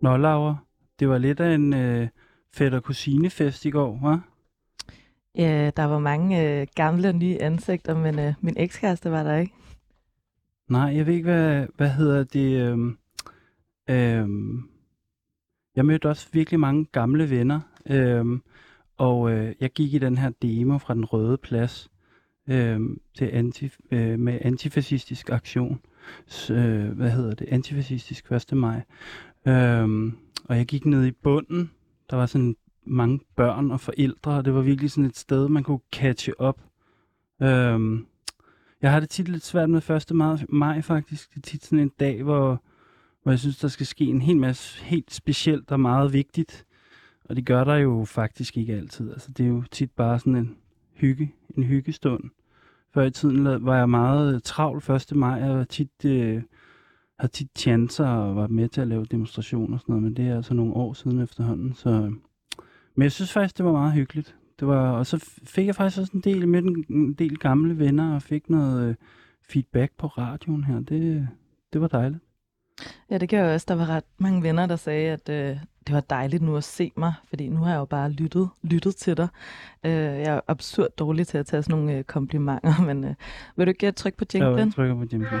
Nå, Laura, det var lidt af en øh, fætter-kusine-fest i går, hva'? Ja, der var mange øh, gamle og nye ansigter, men øh, min ekskæreste var der ikke. Nej, jeg ved ikke, hvad, hvad hedder det... Øhm, øhm, jeg mødte også virkelig mange gamle venner, øhm, og øh, jeg gik i den her demo fra den røde plads øhm, til anti, øh, med antifascistisk aktion. Øh, hvad hedder det? Antifascistisk 1. maj. Øhm, og jeg gik ned i bunden. Der var sådan mange børn og forældre, og det var virkelig sådan et sted, man kunne catche op. Øhm, jeg har det tit lidt svært med 1. Maj, maj faktisk. Det er tit sådan en dag, hvor, hvor jeg synes, der skal ske en hel masse helt specielt og meget vigtigt. Og det gør der jo faktisk ikke altid. Altså, det er jo tit bare sådan en hygge, en hyggestund. Før i tiden var jeg meget travl 1. maj, og var tit, øh, havde tit chancer og var med til at lave demonstrationer og sådan noget, men det er altså nogle år siden efterhånden. Så, men jeg synes faktisk, det var meget hyggeligt. Det var, og så fik jeg faktisk også en del med en, del gamle venner og fik noget øh, feedback på radioen her. Det, det var dejligt. Ja, det gør jeg også. Der var ret mange venner, der sagde, at øh, det var dejligt nu at se mig, fordi nu har jeg jo bare lyttet, lyttet til dig. Øh, jeg er absurd dårlig til at tage sådan nogle øh, komplimenter, men øh, vil du ikke trykke på jinglen? Ja, jeg trykker på jinglen.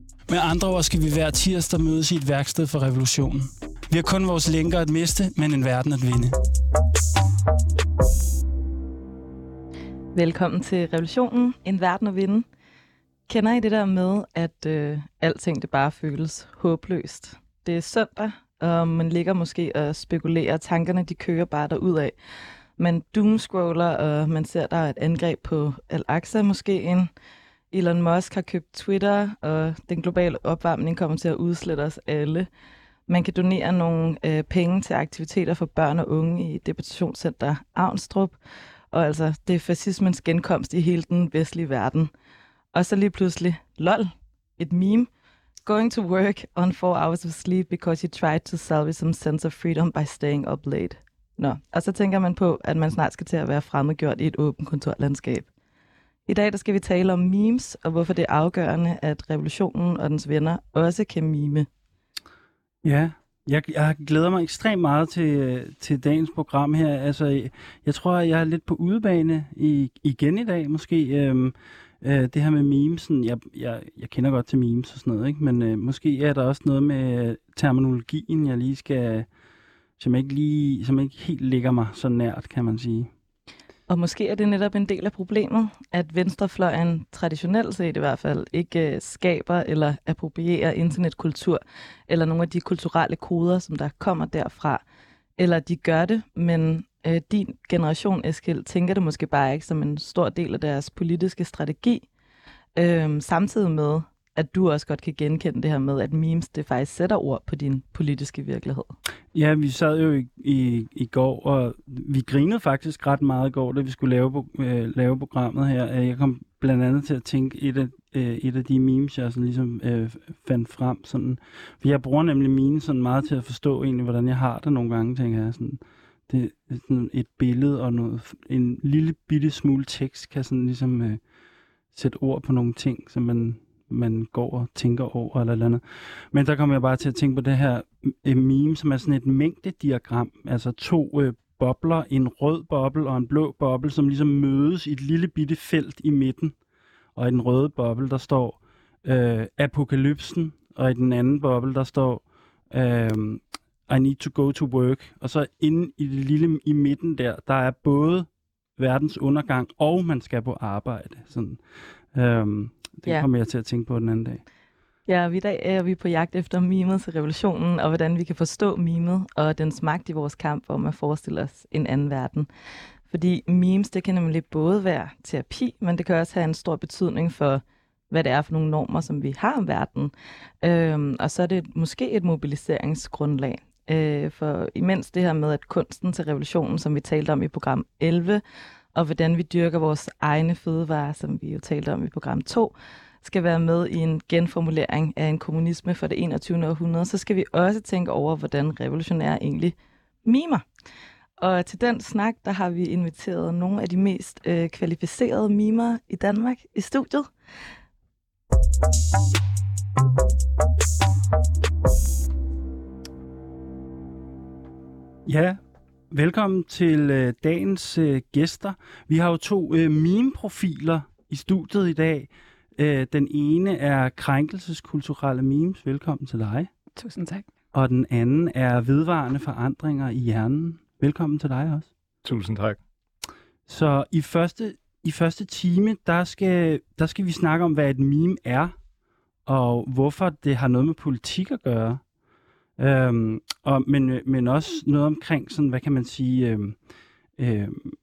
Med andre ord skal vi hver tirsdag mødes i et værksted for revolutionen. Vi har kun vores lænker at miste, men en verden at vinde. Velkommen til Revolutionen, en verden at vinde. Kender I det der med, at øh, alting det bare føles håbløst? Det er søndag, og man ligger måske og spekulerer, tankerne de kører bare derud af. Man doomscroller, og man ser, der er et angreb på Al-Aqsa måske en Elon Musk har købt Twitter, og den globale opvarmning kommer til at udslette os alle. Man kan donere nogle øh, penge til aktiviteter for børn og unge i deportationscenter Avnstrup. Og altså, det er fascismens genkomst i hele den vestlige verden. Og så lige pludselig, lol, et meme. Going to work on four hours of sleep because you tried to salvage some sense of freedom by staying up late. Nå, og så tænker man på, at man snart skal til at være fremmedgjort i et åbent kontorlandskab. I dag der skal vi tale om memes, og hvorfor det er afgørende, at revolutionen og dens venner også kan mime. Ja, jeg, jeg glæder mig ekstremt meget til, til dagens program her. Altså, jeg tror, jeg er lidt på udebane i, igen i dag, måske. Øhm, øh, det her med memesen, jeg, jeg, jeg kender godt til memes og sådan noget, ikke? men øh, måske er der også noget med øh, terminologien, jeg lige skal, som ikke, lige, som ikke helt ligger mig så nært, kan man sige. Og måske er det netop en del af problemet, at venstrefløjen traditionelt set i hvert fald ikke øh, skaber eller approprierer internetkultur, eller nogle af de kulturelle koder, som der kommer derfra. Eller de gør det, men øh, din generation, Eskild, tænker det måske bare ikke som en stor del af deres politiske strategi. Øh, samtidig med, at du også godt kan genkende det her med, at memes det faktisk sætter ord på din politiske virkelighed. Ja, vi sad jo i, i, i går, og vi grinede faktisk ret meget i går, da vi skulle lave, øh, lave programmet her. Øh, jeg kom blandt andet til at tænke et af, øh, et af de memes, jeg sådan ligesom øh, fandt frem. Sådan, for jeg bruger nemlig mine sådan meget til at forstå egentlig, hvordan jeg har det nogle gange, tænker jeg. Sådan, det, sådan et billede og noget, en lille bitte smule tekst kan sådan ligesom øh, sætte ord på nogle ting, som man man går og tænker over eller eller andet. Men der kommer jeg bare til at tænke på det her øh, meme, som er sådan et mængdediagram, altså to øh, bobler, en rød boble og en blå boble, som ligesom mødes i et lille bitte felt i midten. Og i den røde boble, der står øh, apokalypsen, og i den anden boble, der står øh, I need to go to work. Og så inde i det lille i midten der, der er både verdens undergang, og man skal på arbejde. Sådan. Øhm, det Ja. kommer jeg til at tænke på den anden dag. Ja, og i dag er vi på jagt efter mimet til revolutionen, og hvordan vi kan forstå mimet og dens magt i vores kamp om at forestille os en anden verden. Fordi memes, det kan nemlig både være terapi, men det kan også have en stor betydning for, hvad det er for nogle normer, som vi har om verden. Øhm, og så er det måske et mobiliseringsgrundlag. Øh, for imens det her med, at kunsten til revolutionen, som vi talte om i program 11, og hvordan vi dyrker vores egne fødevarer, som vi jo talte om i program 2, skal være med i en genformulering af en kommunisme for det 21. århundrede, så skal vi også tænke over, hvordan revolutionære egentlig mimer. Og til den snak, der har vi inviteret nogle af de mest øh, kvalificerede mimer i Danmark i studiet. Ja, velkommen til øh, dagens øh, gæster. Vi har jo to øh, meme-profiler i studiet i dag. Øh, den ene er krænkelseskulturelle memes. Velkommen til dig. Tusind tak. Og den anden er vedvarende forandringer i hjernen. Velkommen til dig også. Tusind tak. Så i første, i første time, der skal, der skal vi snakke om, hvad et meme er, og hvorfor det har noget med politik at gøre. Øhm, og, men, øh, men også noget omkring, sådan, hvad kan man sige, øhm, øhm,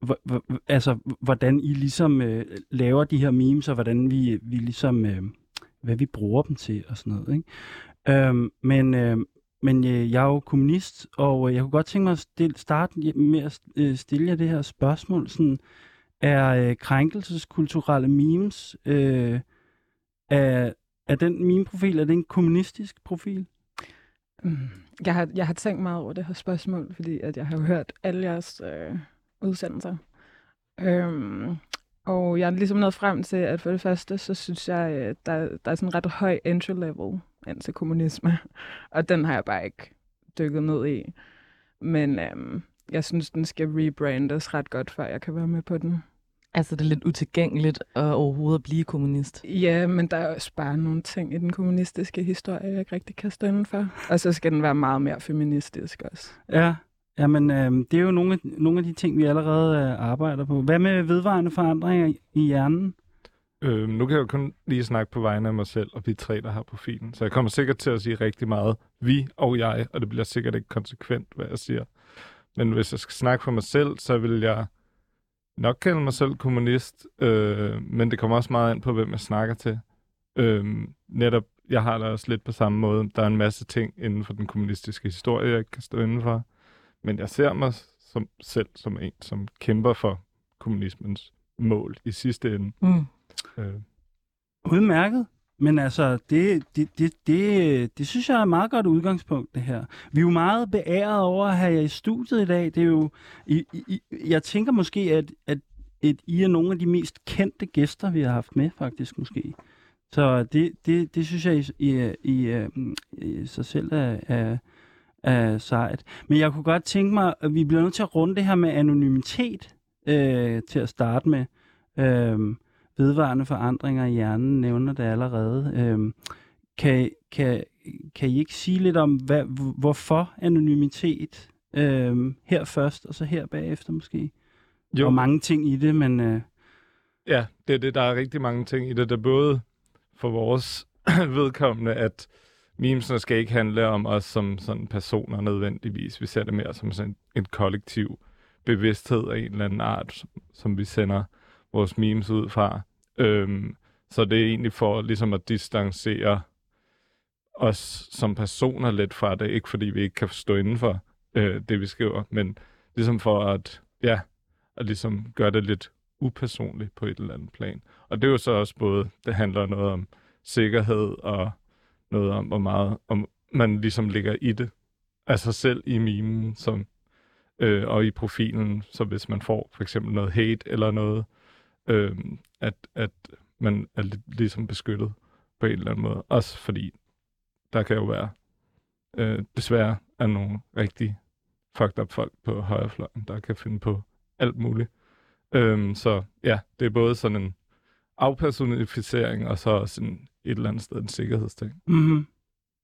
hvor, hvor, altså, hvordan I ligesom øh, laver de her memes, og hvordan vi, vi ligesom, øh, hvad vi bruger dem til, og sådan noget. Ikke? Øhm, men, øh, men øh, jeg er jo kommunist, og øh, jeg kunne godt tænke mig at stille, starte med at øh, stille jer det her spørgsmål. Sådan, er øh, krænkelseskulturelle memes, øh, er, er den meme-profil, er det en kommunistisk profil? Mm. Jeg har, jeg har tænkt meget over det her spørgsmål, fordi at jeg har hørt alle jeres øh, udsendelser. Øhm, og jeg er ligesom nået frem til, at for det første, så synes jeg, at der, der er sådan en ret høj entry level ind til kommunisme. Og den har jeg bare ikke dykket ned i. Men øhm, jeg synes, den skal rebrandes ret godt, før jeg kan være med på den. Altså, det er lidt utilgængeligt at overhovedet at blive kommunist. Ja, men der er også bare nogle ting i den kommunistiske historie, jeg ikke rigtig kan stå for. Og så skal den være meget mere feministisk også. Ja, jamen, øh, det er jo nogle af, nogle af de ting, vi allerede øh, arbejder på. Hvad med vedvarende forandringer i, i hjernen? Øh, nu kan jeg jo kun lige snakke på vegne af mig selv og vi tre, der har profilen. Så jeg kommer sikkert til at sige rigtig meget vi og jeg, og det bliver sikkert ikke konsekvent, hvad jeg siger. Men hvis jeg skal snakke for mig selv, så vil jeg nok kalde mig selv kommunist, øh, men det kommer også meget an på, hvem jeg snakker til. Øh, netop, jeg har det også lidt på samme måde. Der er en masse ting inden for den kommunistiske historie, jeg ikke kan stå inden for. Men jeg ser mig som, selv som en, som kæmper for kommunismens mål i sidste ende. Mm. Øh, Udmærket. Men altså, det, det, det, det, det synes jeg er et meget godt udgangspunkt, det her. Vi er jo meget beæret over at have jer i studiet i dag. Det er jo, I, I, jeg tænker måske, at, at, at I er nogle af de mest kendte gæster, vi har haft med, faktisk måske. Så det, det, det synes jeg i, i, i, øh, i sig selv er, er, er sejt. Men jeg kunne godt tænke mig, at vi bliver nødt til at runde det her med anonymitet øh, til at starte med. Øh, vedvarende forandringer i hjernen, nævner det allerede. Øhm, kan, kan, kan I ikke sige lidt om, hvad, hvorfor anonymitet øhm, her først, og så her bagefter måske? jo, Og mange ting i det, men øh, ja, det er det. Der er rigtig mange ting i det. Der er både for vores vedkommende, at memesene skal ikke handle om os som sådan personer nødvendigvis. Vi ser det mere som sådan en kollektiv bevidsthed af en eller anden art, som, som vi sender vores memes ud fra. Øhm, så det er egentlig for ligesom at distancere os som personer lidt fra det, ikke fordi vi ikke kan stå inden for øh, det, vi skriver, men ligesom for at, ja, at ligesom gøre det lidt upersonligt på et eller andet plan. Og det er jo så også både, det handler noget om sikkerhed og noget om, hvor meget om man ligesom ligger i det af sig selv i mimen, som, øh, og i profilen, så hvis man får for eksempel noget hate eller noget, øh, Øhm, at, at man er lidt ligesom beskyttet. på en eller anden måde. Også fordi der kan jo være øh, desværre er nogle rigtig fucked up folk på højrefløjen, der kan finde på alt muligt. Øhm, så ja, det er både sådan en afpersonificering, og så også en, et eller andet sted en sikkerhedsting. Mm-hmm.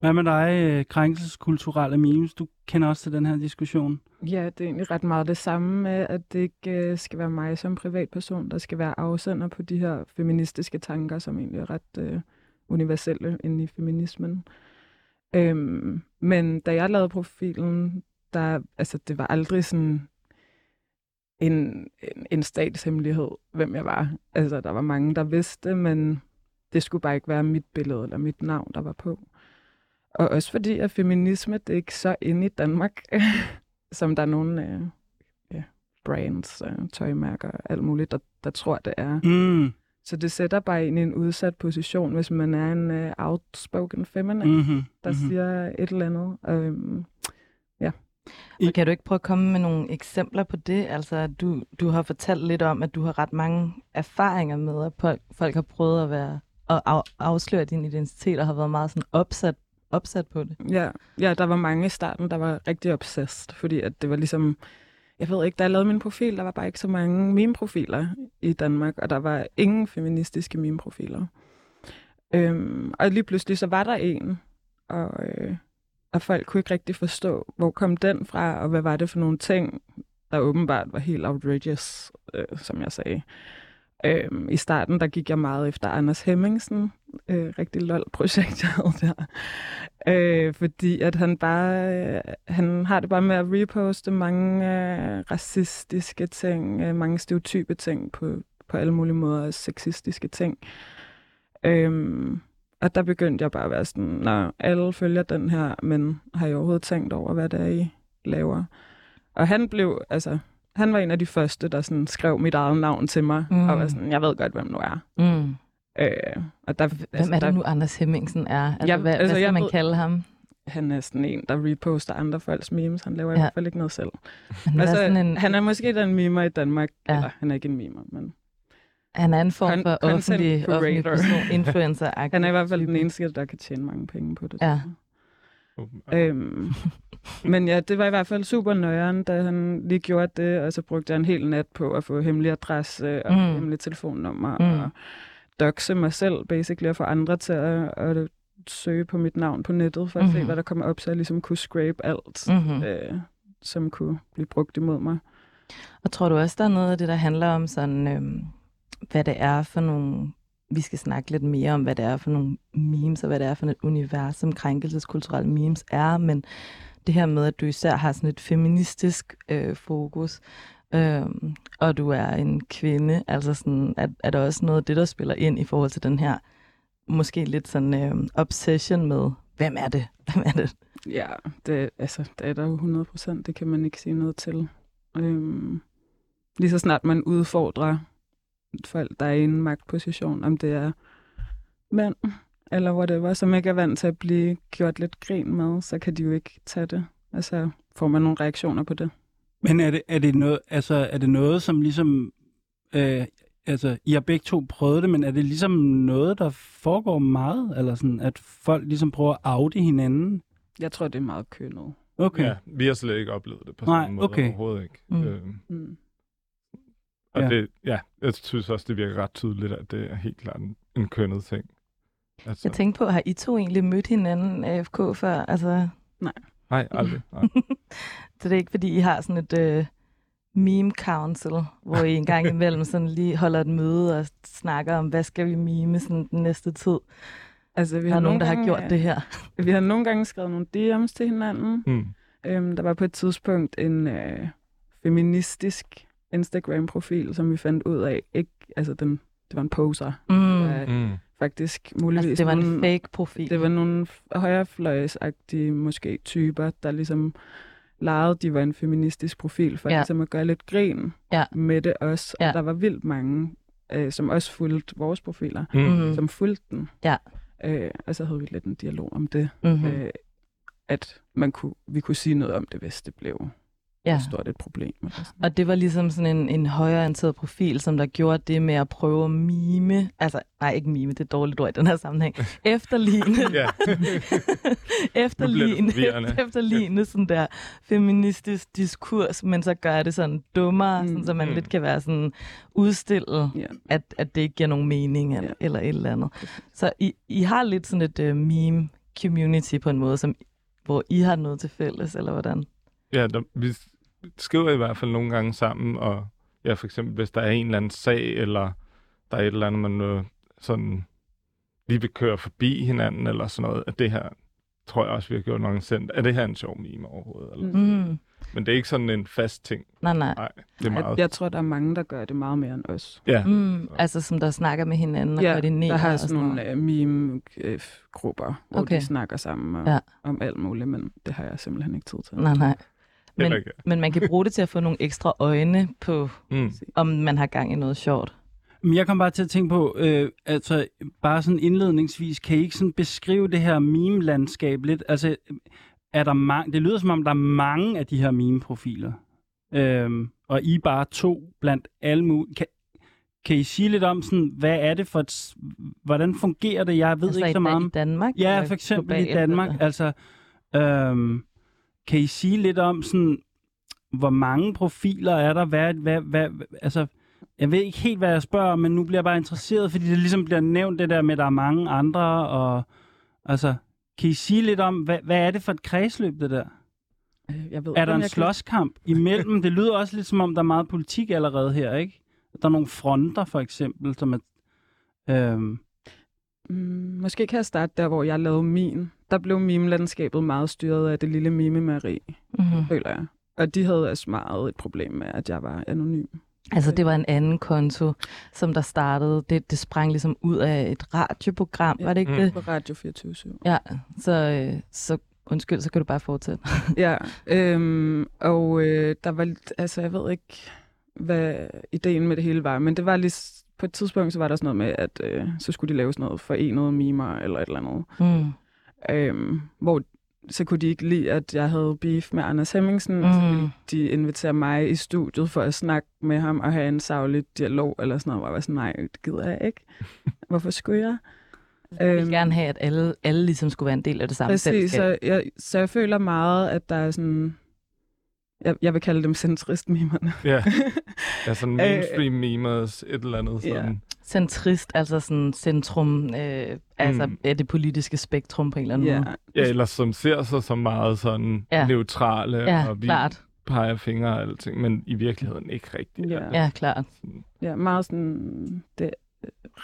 Hvad med dig, øh, krænkelseskulturelle memes? Du kender også til den her diskussion. Ja, det er egentlig ret meget det samme med, at det ikke øh, skal være mig som privatperson, der skal være afsender på de her feministiske tanker, som egentlig er ret øh, universelle inde i feminismen. Øhm, men da jeg lavede profilen, der, altså, det var aldrig sådan en, en, en statshemmelighed, hvem jeg var. Altså, der var mange, der vidste, men det skulle bare ikke være mit billede eller mit navn, der var på. Og også fordi, at feminisme, det er ikke så inde i Danmark, som der er nogle øh, ja, brands, øh, tøjmærker og alt muligt, der, der tror, det er. Mm. Så det sætter bare en i en udsat position, hvis man er en uh, outspoken feminine, Mm-hmm. der mm-hmm. siger et eller andet. Øhm, Og kan du ikke prøve at komme med nogle eksempler på det? Altså, du, du har fortalt lidt om, at du har ret mange erfaringer med, at folk, folk har prøvet at være af, afsløre din identitet og har været meget sådan opsat, opsat på det. ja, ja, der var mange i starten, der var rigtig obsessed, fordi at det var ligesom, jeg ved ikke, da jeg lavede min profil, der var bare ikke så mange meme-profiler i Danmark, og der var ingen feministiske meme-profiler. Øhm, og lige pludselig så var der en, og, øh, og folk kunne ikke rigtig forstå, hvor kom den fra, og hvad var det for nogle ting, der åbenbart var helt outrageous, øh, som jeg sagde. Øhm, I starten, der gik jeg meget efter Anders Hemmingsen, øh, rigtig lol-projekt, jeg havde der. Øh, fordi at han bare, øh, han har det bare med at reposte mange øh, racistiske ting, øh, mange stereotype ting på, på alle mulige måder, og sexistiske ting. Øhm, og der begyndte jeg bare at være sådan, når alle følger den her, men har jeg overhovedet tænkt over, hvad det er, I laver? Og han blev, altså, han var en af de første, der sådan skrev mit eget navn til mig, mm. og var sådan, jeg ved godt, hvem du er. Mm. Øh, og der, Hvem altså, er det der, nu, Anders Hemmingsen er? Altså, Jeg- hvad, altså, hvad skal jeg man ved- kalde ham? Han er sådan en, der reposter andre folks memes. Han laver ja. i hvert fald ikke noget selv. Han er, Altså, sådan en, han er måske den mimer i Danmark. Ja. Eller, han er ikke en mimer, men han er en form Con- for offentlig, offentlig person, influencer han er i hvert fald den eneste, der kan tjene mange penge på det. Ja. jeg. Øhm, men ja, det var i hvert fald super nøjeren, da han lige gjorde det, og så brugte jeg en hel nat på at få hemmelig adresse og Mm. mm. hemmelig telefonnummer, Mm. mm. og doxe mig selv, basically, og få andre til at, at søge på mit navn på nettet, for at mm. se, Mhm. hvad der kommer op, så jeg ligesom kunne scrape alt, Mm-hmm. øh, som kunne blive brugt imod mig. Og tror du også, der er noget af det, der handler om sådan, øhm, hvad det er for nogle... Vi skal snakke lidt mere om, hvad det er for nogle memes, og hvad det er for et univers, som krænkelseskulturelle memes er, men det her med, at du især har sådan et feministisk øh, fokus, øh, og du er en kvinde, altså sådan, er, er der også noget af det, der spiller ind i forhold til den her, måske lidt sådan øh, obsession med, hvem er det? Hvem er det? Ja, det, altså, det er der jo 100 procent. Det kan man ikke sige noget til. Øhm, lige så snart man udfordrer folk, der er i en magtposition, om det er mænd eller whatever, som ikke er vant til at blive gjort lidt grin med, så kan de jo ikke tage det. Altså, får man nogle reaktioner på det. Men er det, er det, noget, altså, er det noget, som ligesom... Øh, altså, I har begge to prøvet det, men er det ligesom noget, der foregår meget? Eller sådan, at folk ligesom prøver at oute hinanden? Jeg tror, det er meget kønnet. Okay. Ja, vi har slet ikke oplevet det på Nej, samme måde okay. overhovedet ikke. Mm. Øhm, Mm. Og Ja. ja. det, ja, jeg synes også, det virker ret tydeligt, at det er helt klart en, en kønnet ting. Altså, Jeg tænkte på, har I to egentlig mødt hinanden AFK før? Altså, nej, aldrig. Nej. Så det er ikke, fordi I har sådan et øh, meme council, hvor I en gang imellem sådan lige holder et møde og snakker om, hvad skal vi meme sådan den næste tid? Altså, vi Vi der er nogle nogen, der har gange, gjort øh, det her. Vi har nogle gange skrevet nogle DM's til hinanden. Mm. Øhm, der var på et tidspunkt en øh, feministisk Instagram-profil, som vi fandt ud af, ikke, altså den, det var en poser. Mm. Det var Mm. faktisk muligvis Altså, det var en nogle, fake profil. det var nogle højrefløjsagtige måske typer, der ligesom legede, de var en feministisk profil, for Ja. ja. ligesom at gøre lidt grin Ja. med det også. Ja. Og der var vildt mange, øh, som også fulgte vores profiler, Mm. Mhm. som fulgte den. Ja. Øh, og så havde vi lidt en dialog om det. Mm-hmm. Mm. Øh, at man kunne, vi kunne sige noget om det, hvis det blev Ja. hvor stort et problem. Eller sådan. Og det var ligesom sådan en, en højreorienteret profil, som der gjorde det med at prøve at mime, altså nej, ikke mime, det er et dårligt ord i den her sammenhæng, efterligne, Ja. efterligne, efterligne sådan der feministisk diskurs, men så gør det sådan dummere, Mm. sådan, så man Mm. lidt kan være sådan udstillet, Ja. at, at det ikke giver nogen mening eller, Ja. eller et eller andet. Så I, I har lidt sådan et uh, meme community på en måde, som, hvor I har noget til fælles, eller hvordan? Ja, der, vi skriver i hvert fald nogle gange sammen, og ja, for eksempel, hvis der er en eller anden sag, eller der er et eller andet, man øh, sådan lige vil køre forbi hinanden, eller sådan noget, at det her, tror jeg også, vi har gjort mange sendt. Er det her en sjov meme overhovedet? Eller? Mm. Men det er ikke sådan en fast ting. Nej, nej. Nej, det er Jeg, meget. jeg tror, der er mange, der gør det meget mere end os. Ja, Mm, altså som der snakker med hinanden og Ja, koordinerer der har og sådan sådan nogle uh, meme-grupper, hvor Okay. de snakker sammen og, Ja. om alt muligt, men det har jeg simpelthen ikke tid til. Nej, nej. Men, ikke. men man kan bruge det til at få nogle ekstra øjne på, Mm. om man har gang i noget sjovt. Men jeg kom bare til at tænke på, øh, altså bare sådan indledningsvis, kan I ikke sådan beskrive det her meme-landskab lidt? Altså, er der mange, det lyder som om, der er mange af de her meme-profiler. Øhm, og I bare to blandt alle mulige. Kan, kan I sige lidt om, sådan, hvad er det for et, hvordan fungerer det? Jeg ved altså ikke så meget om... i Danmark? Ja, for eksempel i Danmark. Altså, øhm, kan I sige lidt om, sådan, hvor mange profiler er der? Hvad, hvad, hvad, altså, jeg ved ikke helt, hvad jeg spørger men nu bliver jeg bare interesseret, fordi det ligesom bliver nævnt det der med, at der er mange andre, og altså, kan I sige lidt om, hvad, hvad er det for et kredsløb, det der? Øh, Jeg ved, Er der en jeg kan- slåskamp imellem? Det lyder også lidt som om, der er meget politik allerede her, ikke? Der er nogle fronter, for eksempel, som er... Øhm, Mm, måske kan jeg starte der, hvor jeg lavede min. Der blev meme-landskabet meget styret af det lille mime Marie, Mm-hmm. føler jeg. Og de havde også meget et problem med, at jeg var anonym. Altså, det var en anden konto, som der startede. Det, det sprang ligesom ud af et radioprogram, Ja. var det ikke Mm. det? På Radio 24 Ja, så, øh, så undskyld, så kan du bare fortsætte. Ja, øhm, og øh, der var, altså jeg ved ikke, hvad ideen med det hele var, men det var lige, på et tidspunkt, så var der sådan noget med, at øh, så skulle de lave sådan noget forenede mimer eller et eller andet. Mm. Øhm, hvor så kunne de ikke lide, at jeg havde beef med Anders Hemmingsen, mm. så de inviterer mig i studiet for at snakke med ham og have en savlig dialog eller sådan noget, hvor jeg var sådan, nej, det gider jeg ikke. Hvorfor skulle jeg? Jeg vil gerne have, at alle, alle ligesom skulle være en del af det samme Præcis, selskab. så jeg, så jeg føler meget, at der er sådan... Jeg, jeg vil kalde dem centristmimerne. Ja, ja sådan Øh, mainstream memers, et eller andet ja. sådan. Centrist, altså sådan centrum øh, altså Mm. af det politiske spektrum på en eller anden Ja, måde. Ja, eller som ser sig som meget sådan Ja. ja. neutrale, Ja, og vi klart. peger fingre og alting, men i virkeligheden ikke rigtigt. Ja. Ja, klart. Sådan, ja, meget sådan det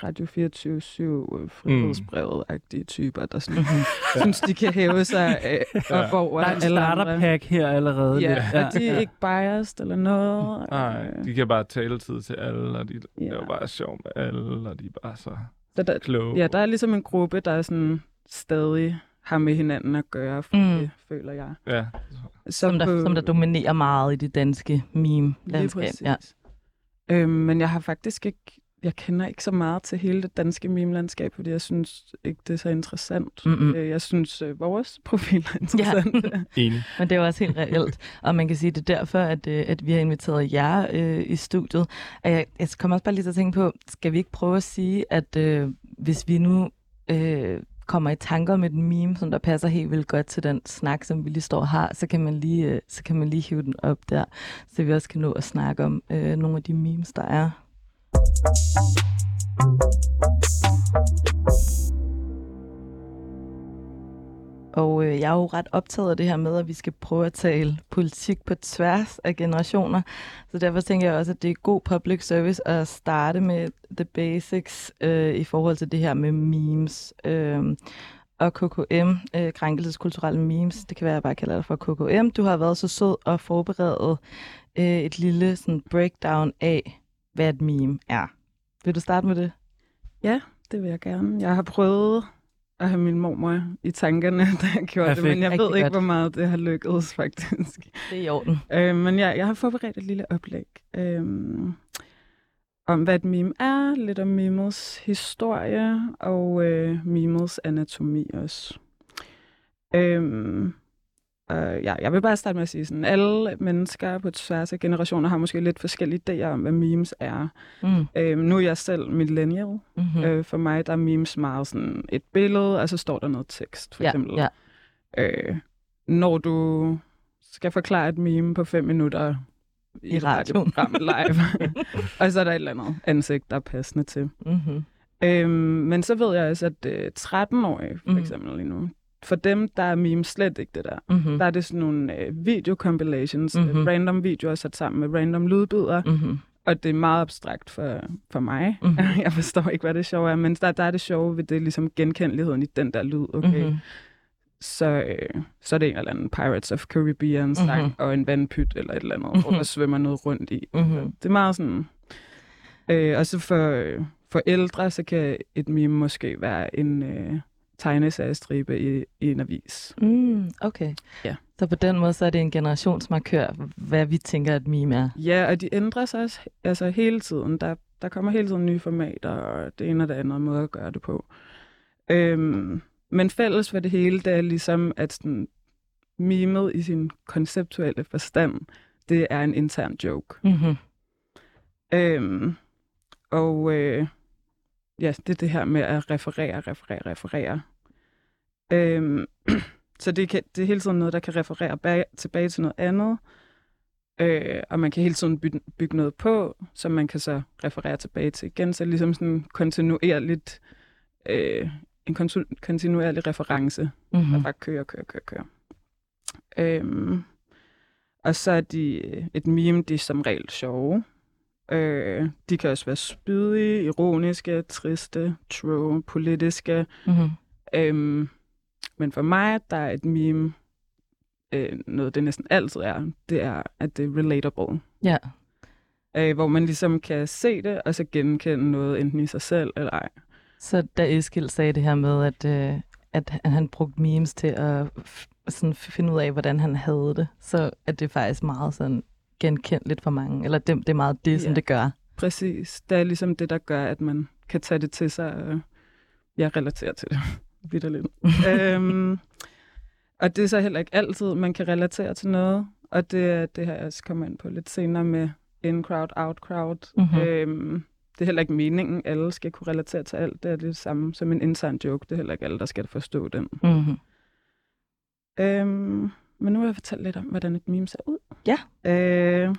Radio 24-7 frihedsbrevet-agtige typer, der sådan, Mm-hmm. synes, de kan hæve sig øh, op over der er en alle andre. starterpack her allerede. Ja, lidt. og de er ikke biased eller noget. Nej, Øh, de kan bare tale tid til alle, og de Ja. ja. laver bare sjov med alle, og de er bare så Så der, kloge. ja, der er ligesom en gruppe, der er sådan stadig har med hinanden at gøre, for Mm. mm. det føler jeg. Ja, Så Som, der, på- som der dominerer meget i det danske meme-landskab. Ja. Øhm, men jeg har faktisk ikke, jeg kender ikke så meget til hele det danske meme-landskab, fordi jeg synes ikke, det er så interessant. Mm-mm. Øh, Jeg synes, øh, vores profil er interessant. Ja. enig. Men det er jo også helt reelt. Og man kan sige, det er derfor, at, øh, at vi har inviteret jer øh, i studiet. Og jeg, jeg kommer også bare lige til at tænke på, skal vi ikke prøve at sige, at øh, hvis vi nu øh, kommer i tanker om et meme, som der passer helt vildt godt til den snak, som vi lige står og har, så kan man lige, øh, så kan man lige hive den op der, så vi også kan nå at snakke om øh, nogle af de memes, der er. Og øh, jeg er jo ret optaget af det her med, at vi skal prøve at tale politik på tværs af generationer. Så derfor tænker jeg også, at det er god public service at starte med the basics øh, i forhold til det her med memes. Øh, og KKM, øh, krænkelseskulturelle memes, det kan være, at jeg bare kalder det for KKM. Du har været så sød og forberedt øh, et lille sådan, breakdown af, hvad et meme er. Vil du starte med det? Det vil jeg gerne. Jeg har prøvet at have min mormor i tankerne, da jeg gjorde Perfekt. det, men jeg Rigtig ved ikke, godt. hvor meget det har lykkedes, faktisk. Det er i orden. Øh, men jeg, jeg har forberedt et lille oplæg øh, om, hvad et meme er, lidt om memets historie og øh, memets anatomi også. Øh, Uh, ja, jeg vil bare starte med at sige sådan, alle mennesker på tværs af generationer har måske lidt forskellige idéer om, hvad memes er. Mm. Uh, nu er jeg selv millennial. Mm-hmm. Mm. Uh, for mig der er memes meget sådan et billede, og så står der noget tekst, for ja, eksempel. ja. Uh, når du skal forklare et meme på fem minutter I radioen. radioprogram live, og så er der et eller andet ansigt, der er passende til. Mm-hmm. Øhm, men så ved jeg også, at øh, 13-årige for Mhm. eksempel lige nu, for dem, der er meme slet ikke det der. Mm-hmm. Der er det sådan nogle øh, video-compilations, Mhm. mm-hmm. random videoer sat sammen med random lydbidder, Mm-hmm. og det er meget abstrakt for, for mig. Mhm. jeg forstår ikke, hvad det sjove er, men der, der er det sjove ved det ligesom genkendeligheden i den der lyd, okay? Mm-hmm. Så, øh, så er det en eller anden Pirates of Caribbean sang, Mhm. mm-hmm. og en vandpyt eller et eller andet, hvor Mhm. der svømmer noget rundt i. Mm-hmm. Det er meget sådan... Øh, og så for, øh, for ældre, så kan et meme måske være en øh, tegneseriestribe i, i en avis. Mm, okay. Ja. Så på den måde, så er det en generationsmarkør, hvad vi tænker, at meme er. Ja, og de ændrer sig også altså hele tiden. Der, der kommer hele tiden nye formater, og det ene og det andet måde at gøre det på. Øhm, men fælles for det hele, det er ligesom, at sådan, memet i sin konceptuelle forstand, det er en intern joke. Mm-hmm. Øhm, og øh, ja, det er det her med at referere, referere, referere. Øhm, så det, kan, det er hele tiden noget, der kan referere bag, tilbage til noget andet. Øh, og man kan hele tiden bygge, bygge noget på, som man kan så referere tilbage til igen. Så ligesom sådan kontinuerligt, øh, en kontu- kontinuerlig reference, der Mm-hmm. bare kører, kører, kører, kører. Øhm, og så er de et meme, de er som regel sjove. Øh, de kan også være spydige, ironiske, triste, true, politiske. Mm-hmm. Øhm, men for mig, der er et meme, øh, noget det næsten altid er, det er, at det er relatable. Ja. Øh, hvor man ligesom kan se det, og så genkende noget enten i sig selv eller ej. Så da Eskild sagde det her med, at, øh, at han, brugte memes til at sådan finde ud af, hvordan han havde det, så er det faktisk meget sådan genkendeligt for mange. Eller det, det er meget det, som Ja. det gør. Præcis. Det er ligesom det, der gør, at man kan tage det til sig, og jeg relaterer til det. Vitterligt. øhm, og det er så heller ikke altid, man kan relatere til noget. Og det, er- det har jeg også kommet ind på lidt senere med in-crowd, out-crowd. Mhm. Øhm, det er heller ikke meningen, alle skal kunne relatere til alt. Det er det samme som en intern joke. Det er heller ikke alle, der skal forstå den. Mm-hmm. Øhm, men nu vil jeg fortælle lidt om, hvordan et meme ser ud. Ja. Øh,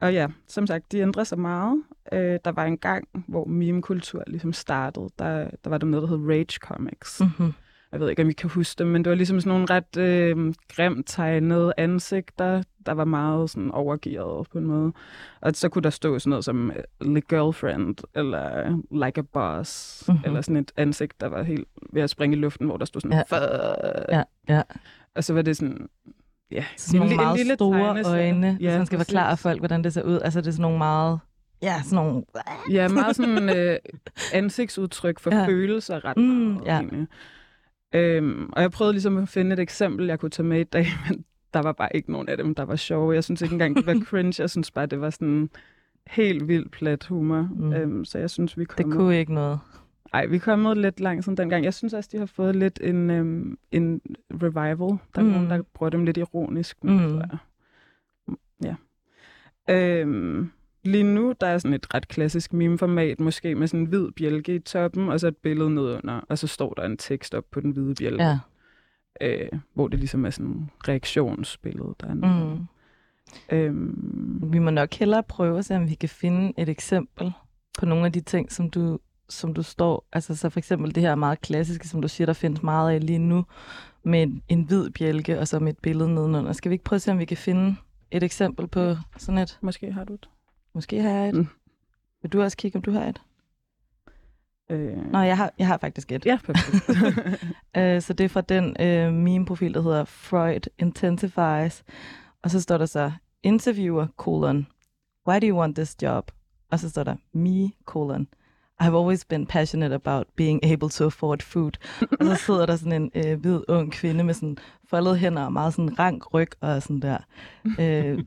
og ja, som sagt, de ændrer sig meget. Øh, der var en gang, hvor meme-kultur ligesom startede. Der, der var der noget, der hed Rage Comics. Mm. Mm-hmm. Jeg ved ikke, om I kan huske det, men det var ligesom sådan nogle ret øh, grimt tegnede ansigter, der var meget sådan overgearet på en måde. Og så kunne der stå sådan noget som øh, The Girlfriend, eller Like a Boss, Mhm. mm-hmm. eller sådan et ansigt, der var helt ved at springe i luften, hvor der stod sådan, Ja. ja. Ja, ja. Og så var det sådan, ja, Sådan nogle li- meget store tegneserie. øjne, ja, hvis man skal præcis. forklare folk, hvordan det ser ud. Altså, det er sådan nogle meget... Ja, sådan nogle... Ja, meget sådan øh, ansigtsudtryk for Ja. følelser ret Mm, meget, ja. egentlig. Øhm, og jeg prøvede ligesom at finde et eksempel, jeg kunne tage med i dag, men der var bare ikke nogen af dem, der var sjove. Jeg synes ikke engang, det var cringe. Jeg synes bare, det var sådan helt vildt plat humor. Mm. Mm. Øhm, så jeg synes, vi Det kommer... kunne ikke noget. Ej, vi er kommet lidt langt sådan dengang. Jeg synes også, de har fået lidt en, øhm, en revival. Der er Mm. nogen, der bruger dem lidt ironisk. nu, Mm. jeg. Ja. Øhm, lige nu, der er sådan et ret klassisk meme-format, måske med sådan en hvid bjælke i toppen, og så et billede nedunder, og så står der en tekst op på den hvide bjælke, Ja. øh, hvor det ligesom er sådan en reaktionsbillede, der er nedenunder. Mm. Øhm, Vi må nok hellere prøve at se, om vi kan finde et eksempel på nogle af de ting, som du, som du står... Altså så for eksempel det her meget klassiske, som du siger, der findes meget af lige nu, med en, en hvid bjælke og så med et billede nedenunder. Skal vi ikke prøve at se, om vi kan finde et eksempel på sådan et? måske har du et. Måske har jeg et. Mm. Vil du også kigge, om du har et? Øh, Nå, jeg har, jeg har faktisk et. Ja, perfekt. Øh, så det er fra den øh, meme-profil, der hedder Freud Intensifies. Og så står der så, interviewer, colon, why do you want this job? Og så står der, me, colon, I've always been passionate about being able to afford food. og så sidder der sådan en øh, hvid ung kvinde med sådan foldede hænder og meget sådan rank ryg og sådan der. Øh,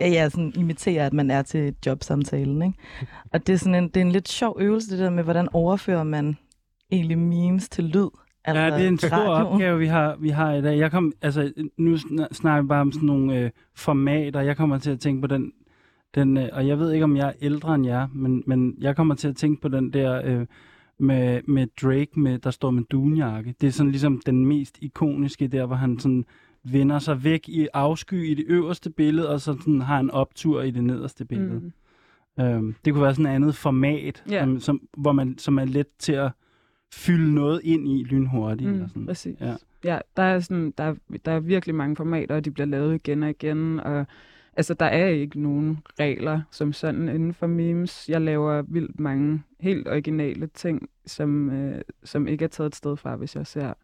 ja, sådan imiterer, at man er til jobsamtalen, ikke? Og det er sådan en, det er en lidt sjov øvelse, det der med, hvordan overfører man egentlig memes til lyd. Altså, Ja, det er en stor radioen. opgave, vi har, vi har i dag. Jeg kom, altså, nu sn- snakker vi bare om sådan nogle øh, formater. Jeg kommer til at tænke på den, den øh, og jeg ved ikke, om jeg er ældre end jer, men, men jeg kommer til at tænke på den der øh, med, med Drake, med, der står med dunjakke. Det er sådan ligesom den mest ikoniske der, hvor han sådan vender sig væk i afsky i det øverste billede, og så sådan har en optur i det nederste billede. Mm. Øhm, det kunne være sådan et andet format, Ja. som, som, hvor man, som er let til at fylde noget ind i lynhurtigt. eller Mm, sådan. præcis. Ja. Ja. der er, sådan, der, er, der er virkelig mange formater, og de bliver lavet igen og igen, og altså, der er ikke nogen regler som sådan inden for memes. Jeg laver vildt mange helt originale ting, som, øh, som ikke er taget et sted fra, hvis jeg ser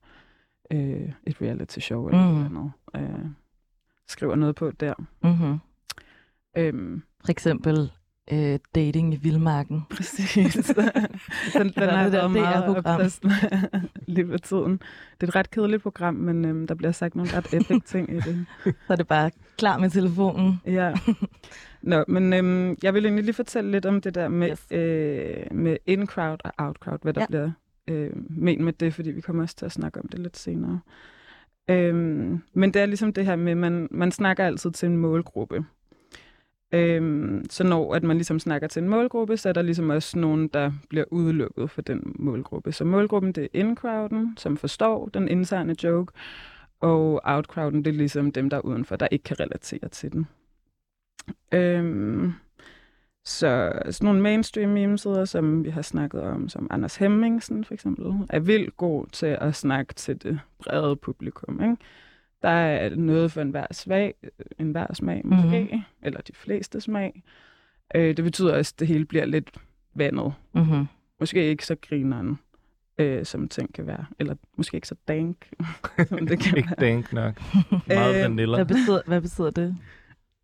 øh, et reality show eller Mm. noget. Øh, skriver noget på der. Mm-hmm. Øhm, For eksempel øh, dating i vildmarken. Præcis. den, den har det der DR-program. lige på tiden. Det er et ret kedeligt program, men øhm, der bliver sagt nogle ret epic ting i det. Så er det bare klar med telefonen. Ja. Nå, men øhm, jeg vil egentlig lige fortælle lidt om det der med, Yes. øh, med in-crowd og out-crowd, hvad der ja. bliver øh, ment med det, fordi vi kommer også til at snakke om det lidt senere. Øhm, men det er ligesom det her med, at man, man snakker altid til en målgruppe. Øhm, så når at man ligesom snakker til en målgruppe, så er der ligesom også nogen, der bliver udelukket for den målgruppe. Så målgruppen, det er in-crowden, som forstår den interne joke, og out-crowden, det er ligesom dem, der er udenfor, der ikke kan relatere til den. Øhm, så sådan nogle mainstream memesider, som vi har snakket om, som Anders Hemmingsen for eksempel, er vildt god til at snakke til det brede publikum. Ikke? Der er noget for enhver, svag, enhver smag måske, mm-hmm. eller de fleste smag. Øh, det betyder også, at det hele bliver lidt vandet. Mm-hmm. Måske ikke så grineren, øh, som ting kan være. Eller måske ikke så dank, som det kan Ikke være. dank nok. Meget Øh, vanilla. Hvad betyder, hvad betyder det?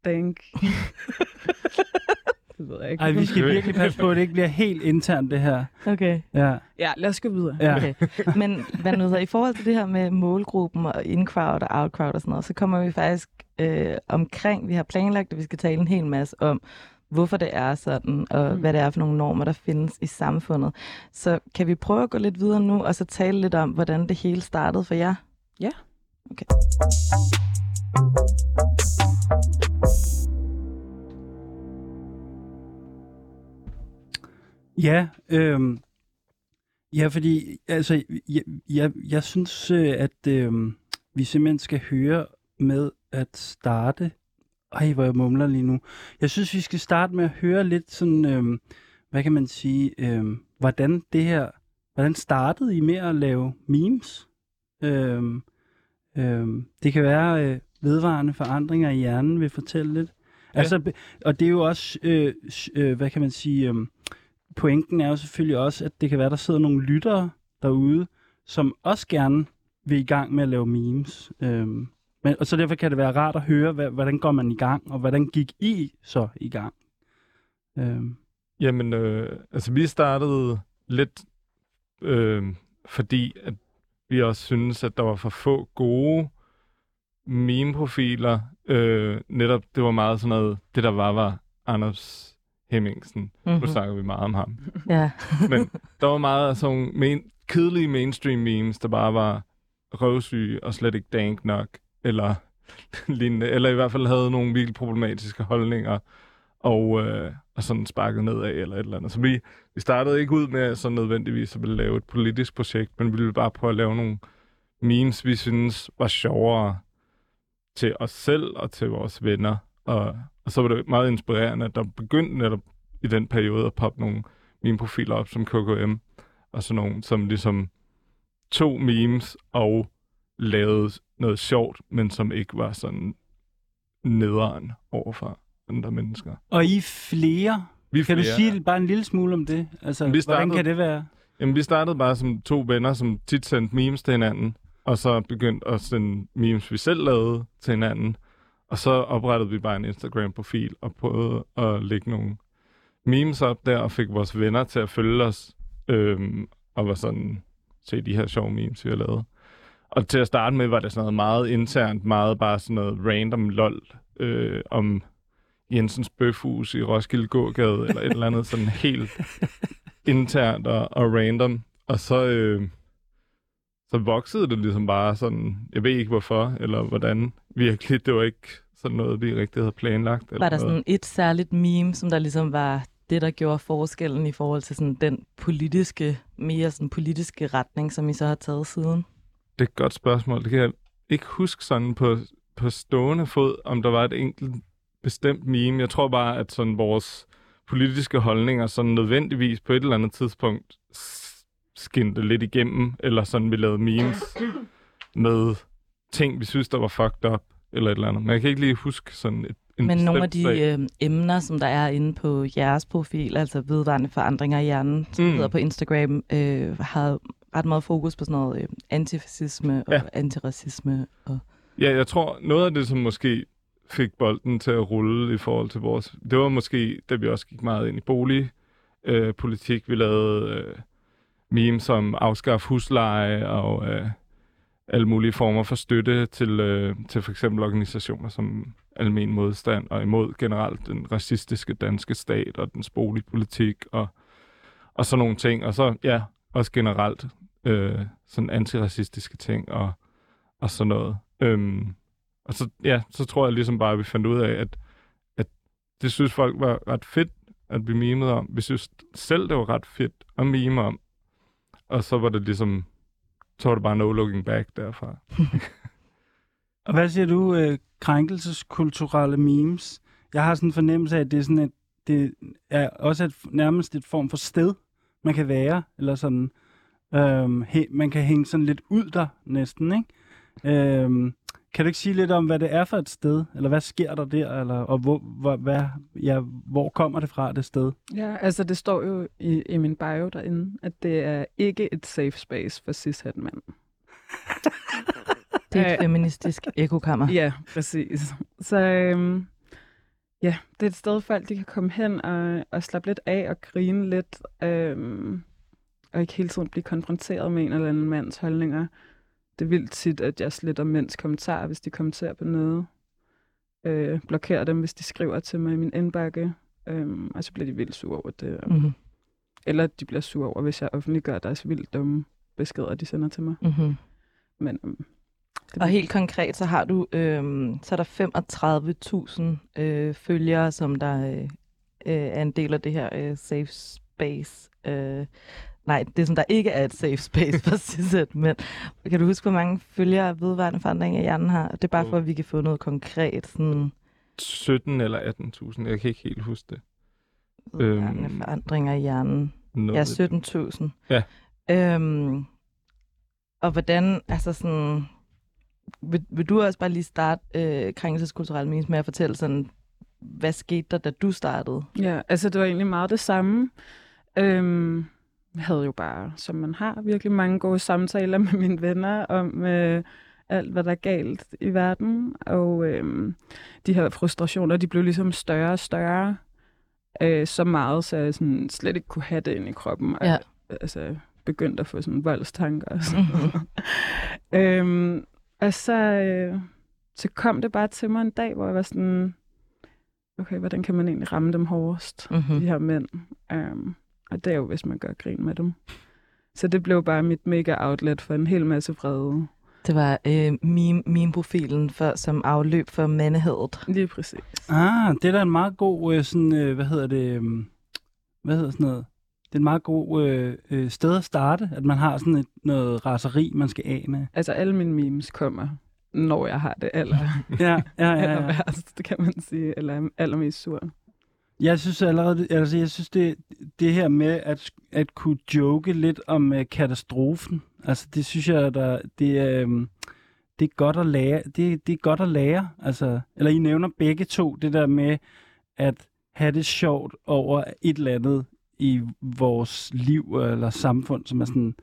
Dank. det ved jeg ikke. Ej, vi skal virkelig passe på, at det ikke bliver helt internt, det her. Okay. Ja, Ja, lad os gå videre. ja. okay. Men hvad nu så, i forhold til det her med målgruppen og in-crowd og out-crowd og sådan noget, så kommer vi faktisk øh, omkring, vi har planlagt, at vi skal tale en hel masse om, hvorfor det er sådan, og mm. Hvad det er for nogle normer, der findes i samfundet. Så kan vi prøve at gå lidt videre nu, og så tale lidt om, hvordan det hele startede for jer? Ja. Okay. Ja, øhm, ja, fordi altså, jeg, jeg, jeg synes, øh, at øhm, vi simpelthen skal høre med at starte. Ej, hvor jeg mumler lige nu. Jeg synes, vi skal starte med at høre lidt sådan, øhm, hvad kan man sige, øhm, hvordan det her, hvordan startede I med at lave memes? Øhm, øhm, det kan være øh, vedvarende forandringer i hjernen, vil fortælle lidt. Ja. Altså, og det er jo også, øh, øh, hvad kan man sige, øh, pointen er jo selvfølgelig også, at det kan være, der sidder nogle lyttere derude, som også gerne vil i gang med at lave memes. Øhm, men, og så derfor kan det være rart at høre, hvad, hvordan går man i gang, og hvordan gik I så i gang? Øhm, Jamen, øh, altså vi startede lidt, øh, fordi at vi også synes, at der var for få gode meme-profiler. Øh, netop, det var meget sådan noget, det der var, var Anders Hemmingsen. Mm-hmm. Nu Mhm. snakker vi meget om ham. Ja. Men der var meget af sådan main, kedelige mainstream memes, der bare var røvsyge og slet ikke dank nok, eller lignende, eller i hvert fald havde nogle virkelig problematiske holdninger, og, øh, og sådan sparket nedad eller et eller andet. Så vi, vi startede ikke ud med sådan nødvendigvis at ville lave et politisk projekt, men vi ville bare prøve at lave nogle memes, vi synes var sjovere til os selv og til vores venner. Og, og så var det meget inspirerende, at der begyndte netop i den periode at poppe nogle mine profiler op som KKM, og sådan nogle, som ligesom tog memes og lavede noget sjovt, men som ikke var sådan nederen overfor andre mennesker. og I er flere. Vi Kan du flere. sige bare en lille smule om det? Altså, Vi hvordan startede- kan det være? Jamen, vi startede bare som to venner, som tit sendte memes til hinanden, og så begyndte at sende memes, vi selv lavede til hinanden. Og så oprettede vi bare en Instagram-profil og prøvede at lægge nogle memes op der, og fik vores venner til at følge os, øhm, og var sådan, se de her sjove memes, vi har lavet. Og til at starte med var det sådan noget meget internt, meget bare sådan noget random lol, øh, om Jensens Bøfhus i Roskilde Gågade, eller et eller andet sådan helt internt og, og random. Og så, øh, så voksede det ligesom bare sådan, jeg ved ikke hvorfor, eller hvordan virkelig, det var ikke sådan noget, vi rigtig havde planlagt. Eller Var der noget. sådan et særligt meme, som der ligesom var det, der gjorde forskellen i forhold til sådan den politiske, mere sådan politiske retning, som I så har taget siden? Det er et godt spørgsmål. Det kan jeg ikke huske sådan på, på stående fod, om der var et enkelt bestemt meme. Jeg tror bare, at sådan vores politiske holdninger sådan nødvendigvis på et eller andet tidspunkt skinte lidt igennem, eller sådan vi lavede memes med ting, vi synes, der var fucked up, eller et eller andet. Men jeg kan ikke lige huske sådan et en Men nogle af de sag. øh, emner, som der er inde på jeres profil, altså vedvarende forandringer i hjernen, som mm. hedder på Instagram, øh, har ret meget fokus på sådan noget øh, antifascisme og Ja. antiracisme. Og... Ja, jeg tror, noget af det, som måske fik bolden til at rulle i forhold til vores... Det var måske, da vi også gik meget ind i boligpolitik. Øh, politik. vi lavede øh, memes som afskaf husleje og øh, alle mulige former for støtte til, øh, til for eksempel organisationer som Almen Modstand og imod generelt den racistiske danske stat og dens boligpolitik og, og sådan nogle ting. Og så, ja, også generelt øh, sådan antiracistiske ting og, og sådan noget. Øhm, og så, ja, så tror jeg ligesom bare, at vi fandt ud af, at, at det synes folk var ret fedt, at vi mimede om. Vi synes selv, det var ret fedt at mime om. Og så var det ligesom, så var det bare no looking back derfra. Og hvad siger du, øh, krænkelseskulturelle memes? Jeg har sådan en fornemmelse af, at det er sådan et, det er også et, nærmest et form for sted, man kan være, eller sådan, øhm, he, man kan hænge sådan lidt ud der næsten, ikke? Øhm, kan du ikke sige lidt om, hvad det er for et sted, eller hvad sker der der, eller, og hvor, hvor, hvad, ja, hvor kommer det fra, det sted? Ja, altså det står jo i, i min bio derinde, at det er ikke et safe space for cishet mænd. Det er et Øh, feministisk ekokammer. Ja, præcis. Så øhm, ja, det er et sted, folk de kan komme hen og, og slappe lidt af og grine lidt, øhm, og ikke hele tiden blive konfronteret med en eller anden mands holdninger. Det er vildt tit, at jeg sletter mænds kommentarer, hvis de kommenterer på noget. Øh, blokerer dem, hvis de skriver til mig i min indbakke. Øhm, og så bliver de vildt sure over det. Mm-hmm. Eller de bliver sure over, hvis jeg offentliggør deres vildt dumme beskeder, de sender til mig. Mm-hmm. Men øhm, det Og helt konkret, så har du øhm, så er der 35.000 øh, følgere, som der øh, øh, er en del af det her øh, safe space. Øh, nej, det som der ikke er et safe space for cishet, men kan du huske, hvor mange følgere vedvarende forandring af hjernen har? Det er bare for, at vi kan få noget konkret, sådan 17 eller 18.000, jeg kan ikke helt huske det. vedvarende Øhm, forandringer i hjernen. Noget Ja, med- 17.000. Ja. Øhm, og hvordan, altså sådan, vil, vil du også bare lige starte øh, krænkelseskulturelle memes med at fortælle sådan, hvad skete der, da du startede? Ja, altså det var egentlig meget det samme. Øhm, havde jo bare, som man har, virkelig mange gode samtaler med mine venner om øh, alt, hvad der er galt i verden. Og øhm, de her frustrationer, de blev ligesom større og større. Øh, så meget, så jeg sådan slet ikke kunne have det ind i kroppen. Og, Ja. Altså begyndte at få sådan voldstanker og sådan noget. øhm, og så, øh, så kom det bare til mig en dag, hvor jeg var sådan, okay, hvordan kan man egentlig ramme dem hårdest, Mm-hmm. de her mænd? Um, og det er jo, hvis man gør grin med dem. Så det blev bare mit mega outlet for en hel masse vrede. Det var øh, meme, meme-profilen for, som afløb for mandehadet. Lige præcis. Ah, det er da en meget god, øh, sådan, øh, hvad hedder det, øh, hvad hedder sådan noget? Det er en meget god øh, øh, sted at starte, at man har sådan et, noget raseri, man skal af med. Altså alle mine memes kommer, når jeg har det aller, Ja, ja, ja. aller ja. værst, kan man sige, eller er allermest sur. Jeg synes allerede, altså jeg synes det, det her med at, at kunne joke lidt om øh, katastrofen, altså det synes jeg, der, det er, det er godt at lære, det, det er godt at lære, altså, eller I nævner begge to, det der med at have det sjovt over et eller andet i vores liv eller samfund, som er sådan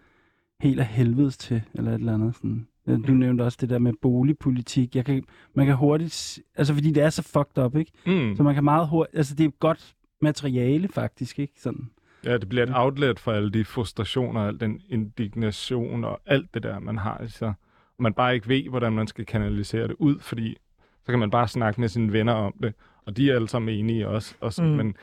helt af helvedes til, eller et eller andet sådan. Du nævnte også det der med boligpolitik. Jeg kan, man kan hurtigt, altså fordi det er så fucked up, ikke? Mm. Så man kan meget hurtigt, altså det er godt materiale faktisk, ikke? Sådan. Ja, det bliver et outlet for alle de frustrationer, al den indignation og alt det der, man har i sig. Og man bare ikke ved, hvordan man skal kanalisere det ud, fordi så kan man bare snakke med sine venner om det, og de er alle sammen enige også. Og så, Mm. Men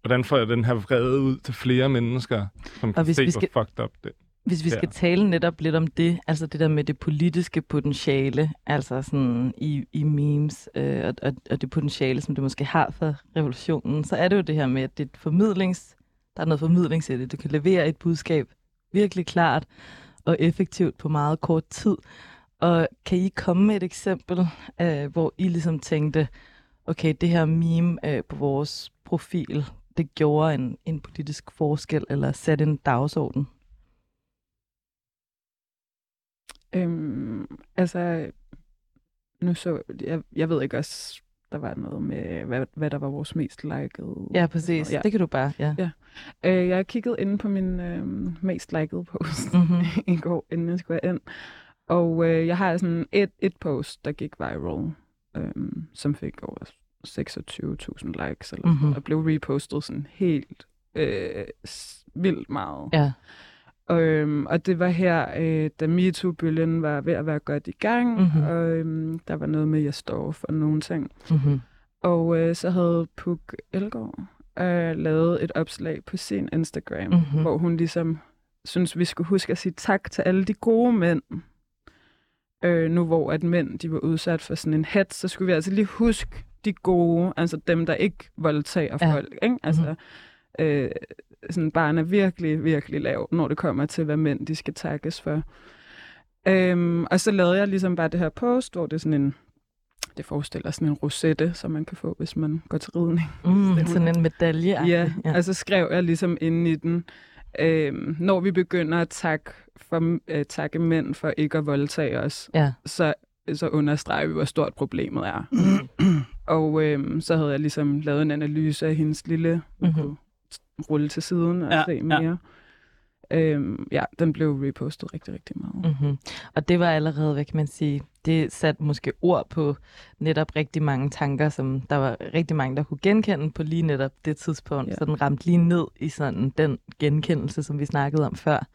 hvordan får jeg den her vrede ud til flere mennesker, som kan hvis se, vi hvor skal- fucked up det Hvis vi skal Ja. tale netop lidt om det, altså det der med det politiske potentiale, altså sådan i, i memes, øh, og, og, og det potentiale, som det måske har for revolutionen, så er det jo det her med, at det er formidlings, der er noget formidlings i det. Du kan levere et budskab virkelig klart og effektivt på meget kort tid. Og kan I komme med et eksempel, øh, hvor I ligesom tænkte, okay, det her meme øh, på vores profil, det gjorde en, en politisk forskel, eller satte en dagsorden? Øhm, altså, nu så, jeg, jeg ved ikke også, der var noget med, hvad, hvad der var vores mest likede. Ja, præcis. Ja. Ja. Det kan du bare, ja. Ja. Øh, jeg kiggede inde på min øh, mest likede post Mhm. i går, inden jeg skulle ind. Og øh, jeg har sådan et, et post, der gik viral, øh, som fik over 26.000 likes, eller Mhm. mm-hmm. og blev repostet sådan helt øh, vildt meget. Ja. Øhm, og det var her, øh, da MeToo-bølgen var ved at være godt i gang, Mhm. og øhm, der var noget med, at jeg står for nogle ting. Mm-hmm. Og øh, så havde Puk Elgård øh, lavet et opslag på sin Instagram, Mhm. mm-hmm. hvor hun ligesom synes, vi skulle huske at sige tak til alle de gode mænd. Øh, nu hvor at mænd de var udsat for sådan en hat, så skulle vi altså lige huske de gode, altså dem, der ikke voldtager Ja. folk. Ikke? Altså, øh, sådan barn er virkelig, virkelig lav, når det kommer til, hvad mænd de skal takkes for. Øhm, og så lavede jeg ligesom bare det her post, hvor det er sådan en, det forestiller sådan en rosette, som man kan få, hvis man går til ridning. Mm, sådan en medalje. Ja, ja, og så skrev jeg ligesom inde i den, øhm, når vi begynder at takke, for, øh, takke mænd for ikke at voldtage os, ja. så, så understreger vi, hvor stort problemet er. og øhm, så havde jeg ligesom lavet en analyse af hendes lille, Mhm. kunne rulle til siden og Ja, se ja. mere. Øhm, ja, den blev repostet rigtig, rigtig meget. Mm-hmm. Og det var allerede, hvad kan man sige, det satte måske ord på netop rigtig mange tanker, som der var rigtig mange, der kunne genkende på lige netop det tidspunkt. Ja. Så den ramte lige ned i sådan den genkendelse, som vi snakkede om før,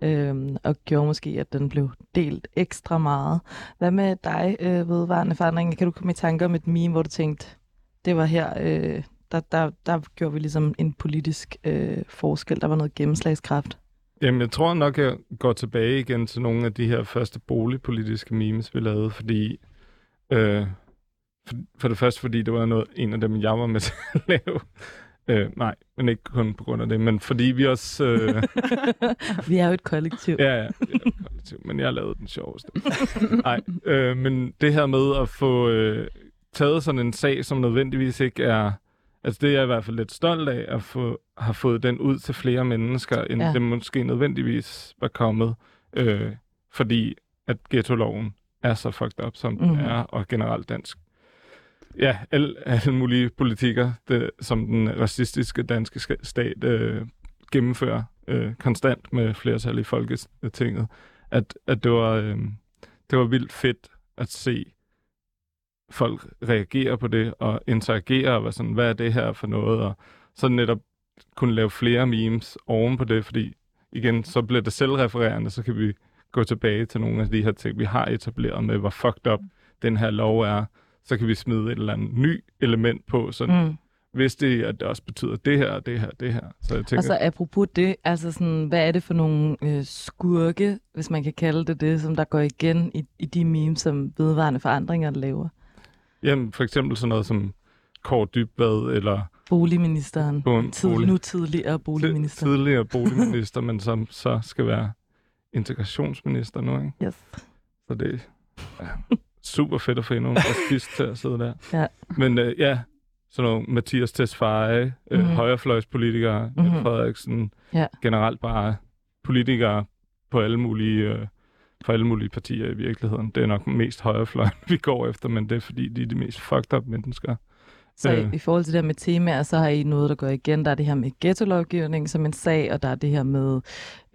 øhm, og gjorde måske, at den blev delt ekstra meget. Hvad med dig, øh, vedvarende forandring? Kan du komme i tanker om et meme, hvor du tænkte, det var her, øh, der, der, der gjorde vi ligesom en politisk øh, forskel, der var noget gennemslagskraft? Jamen, jeg tror nok, jeg går tilbage igen til nogle af de her første boligpolitiske memes, vi lavede, fordi... Øh, for, for det første, fordi det var noget, en af dem, jeg var med til at lave. Øh, nej, men ikke kun på grund af det, men fordi vi også... Øh, vi er jo et kollektiv. ja, ja, det er et kollektiv, men jeg lavede den sjoveste. Nej, øh, men det her med at få øh, taget sådan en sag, som nødvendigvis ikke er... Altså det er jeg i hvert fald lidt stolt af, at få, have fået den ud til flere mennesker, end Ja. det måske nødvendigvis var kommet. Øh, fordi at ghetto-loven er så fucked up, som mm. Mhm. den er, og generelt dansk. Ja, alle, alle mulige politikker, det, som den racistiske danske stat øh, gennemfører øh, konstant med flertal i Folketinget, at, at det, var, øh, det var vildt fedt at se folk reagere på det og interagere og være sådan, hvad er det her for noget? Og så netop kunne lave flere memes oven på det, fordi igen, så bliver det selvrefererende, så kan vi gå tilbage til nogle af de her ting, vi har etableret med, hvor fucked up den her lov er. Så kan vi smide et eller andet ny element på, så mm. Vidste I, at det også betyder det her, det her, det her. Så jeg tænker, Og så apropos det, altså sådan, hvad er det for nogle øh, skurke, hvis man kan kalde det det, som der går igen i, i de memes, som vedvarende forandringer laver? Jamen, for eksempel sådan noget som Kåre Dybvad, eller Boligministeren, en tid, bolig- nu tidligere boligminister. tidligere boligminister, men som så skal være integrationsminister nu, ikke? Yes. Så det er ja, super fedt at få endnu en racist til at sidde der. Ja. Men øh, ja, sådan nogle Mathias Tesfaye, øh, Mhm. højrefløjspolitikere, mm Mhm. Frederiksen, Ja. generelt bare politikere på alle mulige, øh, for alle mulige partier i virkeligheden. Det er nok mest højrefløjen, vi går efter, men det er fordi, de er de mest fucked up mennesker. Så Øh. i, forhold til det her med temaer, så har I noget, der går igen. Der er det her med ghetto-lovgivning som en sag, og der er det her med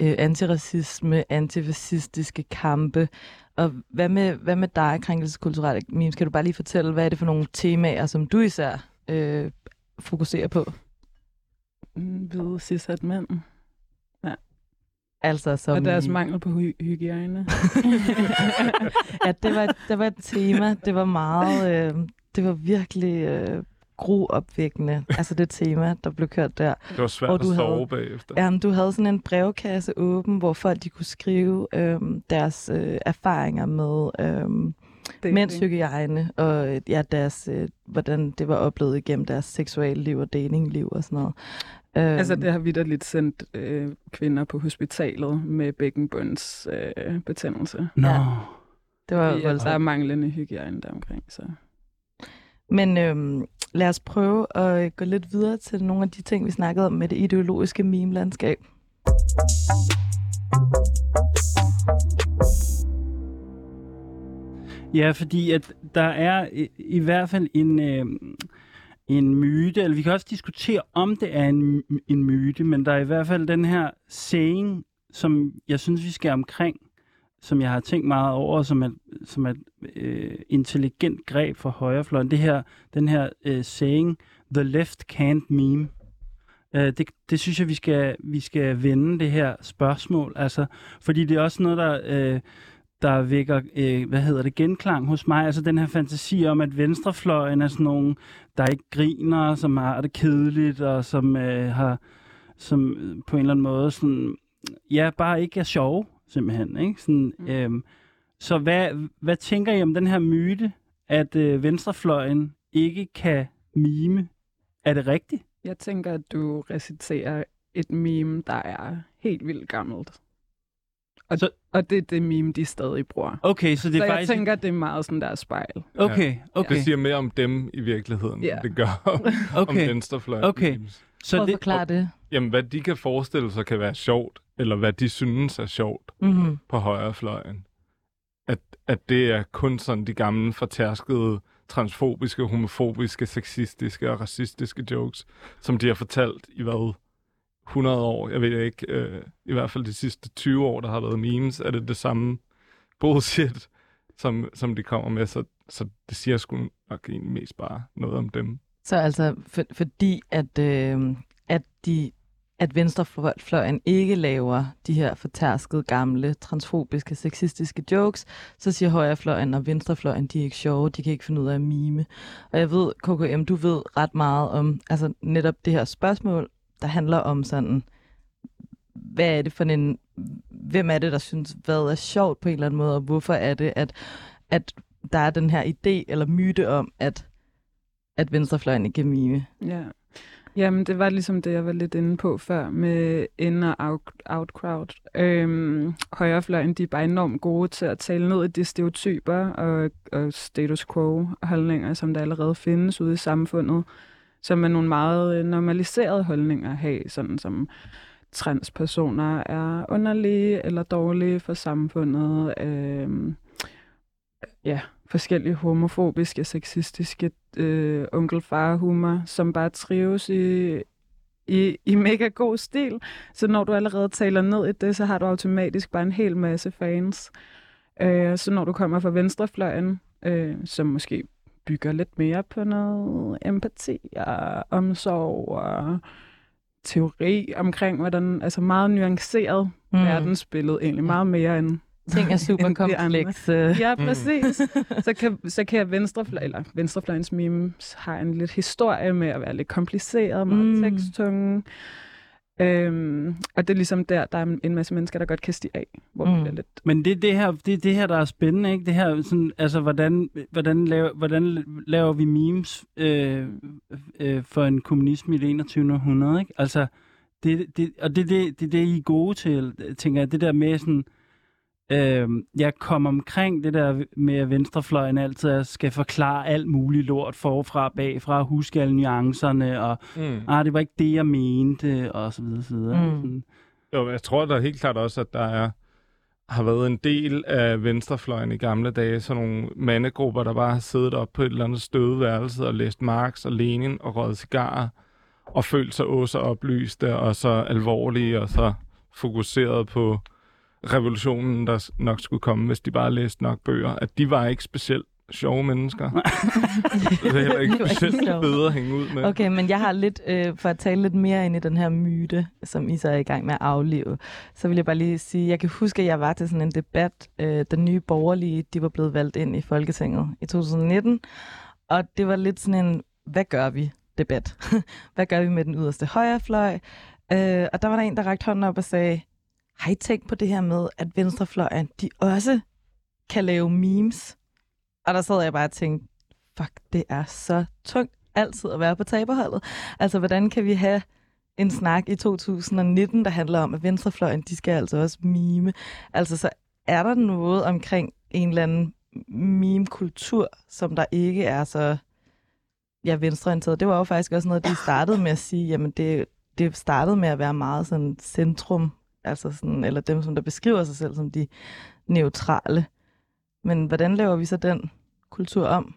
øh, antiracisme, antifascistiske kampe. Og hvad med, hvad med dig, krænkelseskulturelle memes? Kan du bare lige fortælle, hvad er det for nogle temaer, som du især øh, fokuserer på? Hvide cisat mænd. Altså som Og deres i- mangel på hy- hygiejne. ja, det var, det var et tema. Det var meget, øh, det var virkelig øh, gruopvækkende, altså det tema, der blev kørt der. Det var svært Og at du sove havde- bagefter. Ja, men du havde sådan en brevkasse åben, hvor folk de kunne skrive øhm, deres øh, erfaringer med øhm, Det, mændshygiejne, og øh, ja, deres, øh, hvordan det var oplevet igennem deres seksuelle liv og datingliv og sådan noget. Øhm, Altså, det har vi da lidt sendt øh, kvinder på hospitalet med bækkenbunds øh, betændelse. Nå. Ja. det var at der er manglende hygiejne deromkring. Så. Men øhm, lad os prøve at øh, gå lidt videre til nogle af de ting, vi snakkede om med det ideologiske meme-landskab. Ja, fordi at der er i, i hvert fald en, øh, en myte, eller vi kan også diskutere, om det er en, en myte, men der er i hvert fald den her saying, som jeg synes, vi skal omkring, som jeg har tænkt meget over, som er, som er et øh, intelligent greb for højrefløjen. Det her, den her øh, saying, the left can't meme. Øh, det, det synes jeg, vi skal, vi skal vende det her spørgsmål. Altså, fordi det er også noget, der... Øh, der vækker, øh, hvad hedder det, genklang hos mig. Altså den her fantasi om, at venstrefløjen er sådan nogen, der ikke griner, som har det kedeligt, og som øh, har, som øh, på en eller anden måde sådan, ja, bare ikke er sjove, simpelthen. Ikke? Sådan, Mm. øh, så hvad, hvad tænker I om den her myte, at øh, venstrefløjen ikke kan mime? Er det rigtigt? Jeg tænker, at du reciterer et meme, der er helt vildt gammelt. Og, Så- og det er det meme, de stadig bruger. Okay, så det er så jeg faktisk... tænker, det er meget sådan der spejl. Okay, okay, Det siger mere om dem i virkeligheden, Ja. end det gør om, om okay. venstrefløjen. Okay. Så at det, forklare det. Jamen, hvad de kan forestille sig kan være sjovt, eller hvad de synes er sjovt Mm-hmm. på højrefløjen. At, at det er kun sådan de gamle, fortærskede, transfobiske, homofobiske, sexistiske og racistiske jokes, som de har fortalt i hvad? 100 år, jeg ved ikke, øh, i hvert fald de sidste 20 år, der har været memes, er det det samme bullshit, som, som de kommer med, så, så det siger sgu nok egentlig mest bare noget om dem. Så altså, for, fordi at, øh, at, de, at venstrefløjen ikke laver de her fortærskede, gamle, transfobiske, sexistiske jokes, så siger højrefløjen og venstrefløjen, de er ikke sjove, de kan ikke finde ud af at mime. Og jeg ved, KKM, du ved ret meget om altså netop det her spørgsmål, der handler om sådan, hvad er det for en, hvem er det, der synes, hvad er sjovt på en eller anden måde, og hvorfor er det, at, at der er den her idé eller myte om, at at venstrefløjen ikke kan mime. Ja. Jamen, det var ligesom det, jeg var lidt inde på før med in- og out, crowd. Øhm, højrefløjen, de er bare enormt gode til at tale ned i de stereotyper og, og status quo-holdninger, som der allerede findes ude i samfundet, som er nogle meget øh, normaliserede holdninger at have, sådan som transpersoner er underlige eller dårlige for samfundet. Øh, ja, forskellige homofobiske, sexistiske øh, onkel-far-humor, som bare trives i, i, i mega god stil. Så når du allerede taler ned i det, så har du automatisk bare en hel masse fans. Øh, så når du kommer fra venstrefløjen, øh, som måske bygger lidt mere på noget empati og omsorg og teori omkring, hvordan, altså meget nuanceret mm. verdensbillede, egentlig meget mere end Ting er super end komplekse. Ja, præcis. så, kan, så kan venstrefløj, eller venstrefløjens memes har en lidt historie med at være lidt kompliceret, meget Mm. mm. teksttunge. Øhm, og det er ligesom der, der er en masse mennesker, der godt kan stige af, hvor mm. Det lidt... Men det er det her, det, er det her, der er spændende, ikke? Det her, sådan, altså, hvordan, hvordan, laver, hvordan laver vi memes øh, øh, for en kommunisme i det 21. århundrede, ikke? Altså, det, det, og det er det, det, det, I er gode til, tænker jeg, det der med sådan, øh, jeg kommer omkring det der med, at venstrefløjen altid skal forklare alt muligt lort forfra, bagfra, huske alle nuancerne, og Mm. ah, det var ikke det, jeg mente, og så videre, så videre. Mm. Sådan. Jo, jeg tror da helt klart også, at der er, har været en del af venstrefløjen i gamle dage, sådan nogle mandegrupper, der bare har siddet op på et eller andet stødeværelse og læst Marx og Lenin og røget cigarer, og følt sig også oplyste og så alvorlige og så fokuseret på revolutionen, der nok skulle komme, hvis de bare læste nok bøger, at de var ikke specielt sjove mennesker. det er heller ikke ikke specielt sjovt. bedre at hænge ud med. Okay, men jeg har lidt, øh, for at tale lidt mere ind i den her myte, som I så er i gang med at aflive, så vil jeg bare lige sige, jeg kan huske, at jeg var til sådan en debat, øh, den nye borgerlige, de var blevet valgt ind i Folketinget i 2019, og det var lidt sådan en, hvad gør vi? Debat. hvad gør vi med den yderste højrefløj? Øh, og der var der en, der rakte hånden op og sagde, har I tænkt på det her med, at venstrefløjen, de også kan lave memes? Og der sad jeg bare og tænkte, fuck, det er så tungt altid at være på taberholdet. Altså, hvordan kan vi have en snak i 2019, der handler om, at venstrefløjen, de skal altså også mime. Altså, så er der noget omkring en eller anden meme-kultur, som der ikke er så ja, venstreorienteret. Det var jo faktisk også noget, de startede med at sige, jamen det, det startede med at være meget sådan centrum, altså sådan, eller dem, som der beskriver sig selv som de neutrale. Men hvordan laver vi så den kultur om?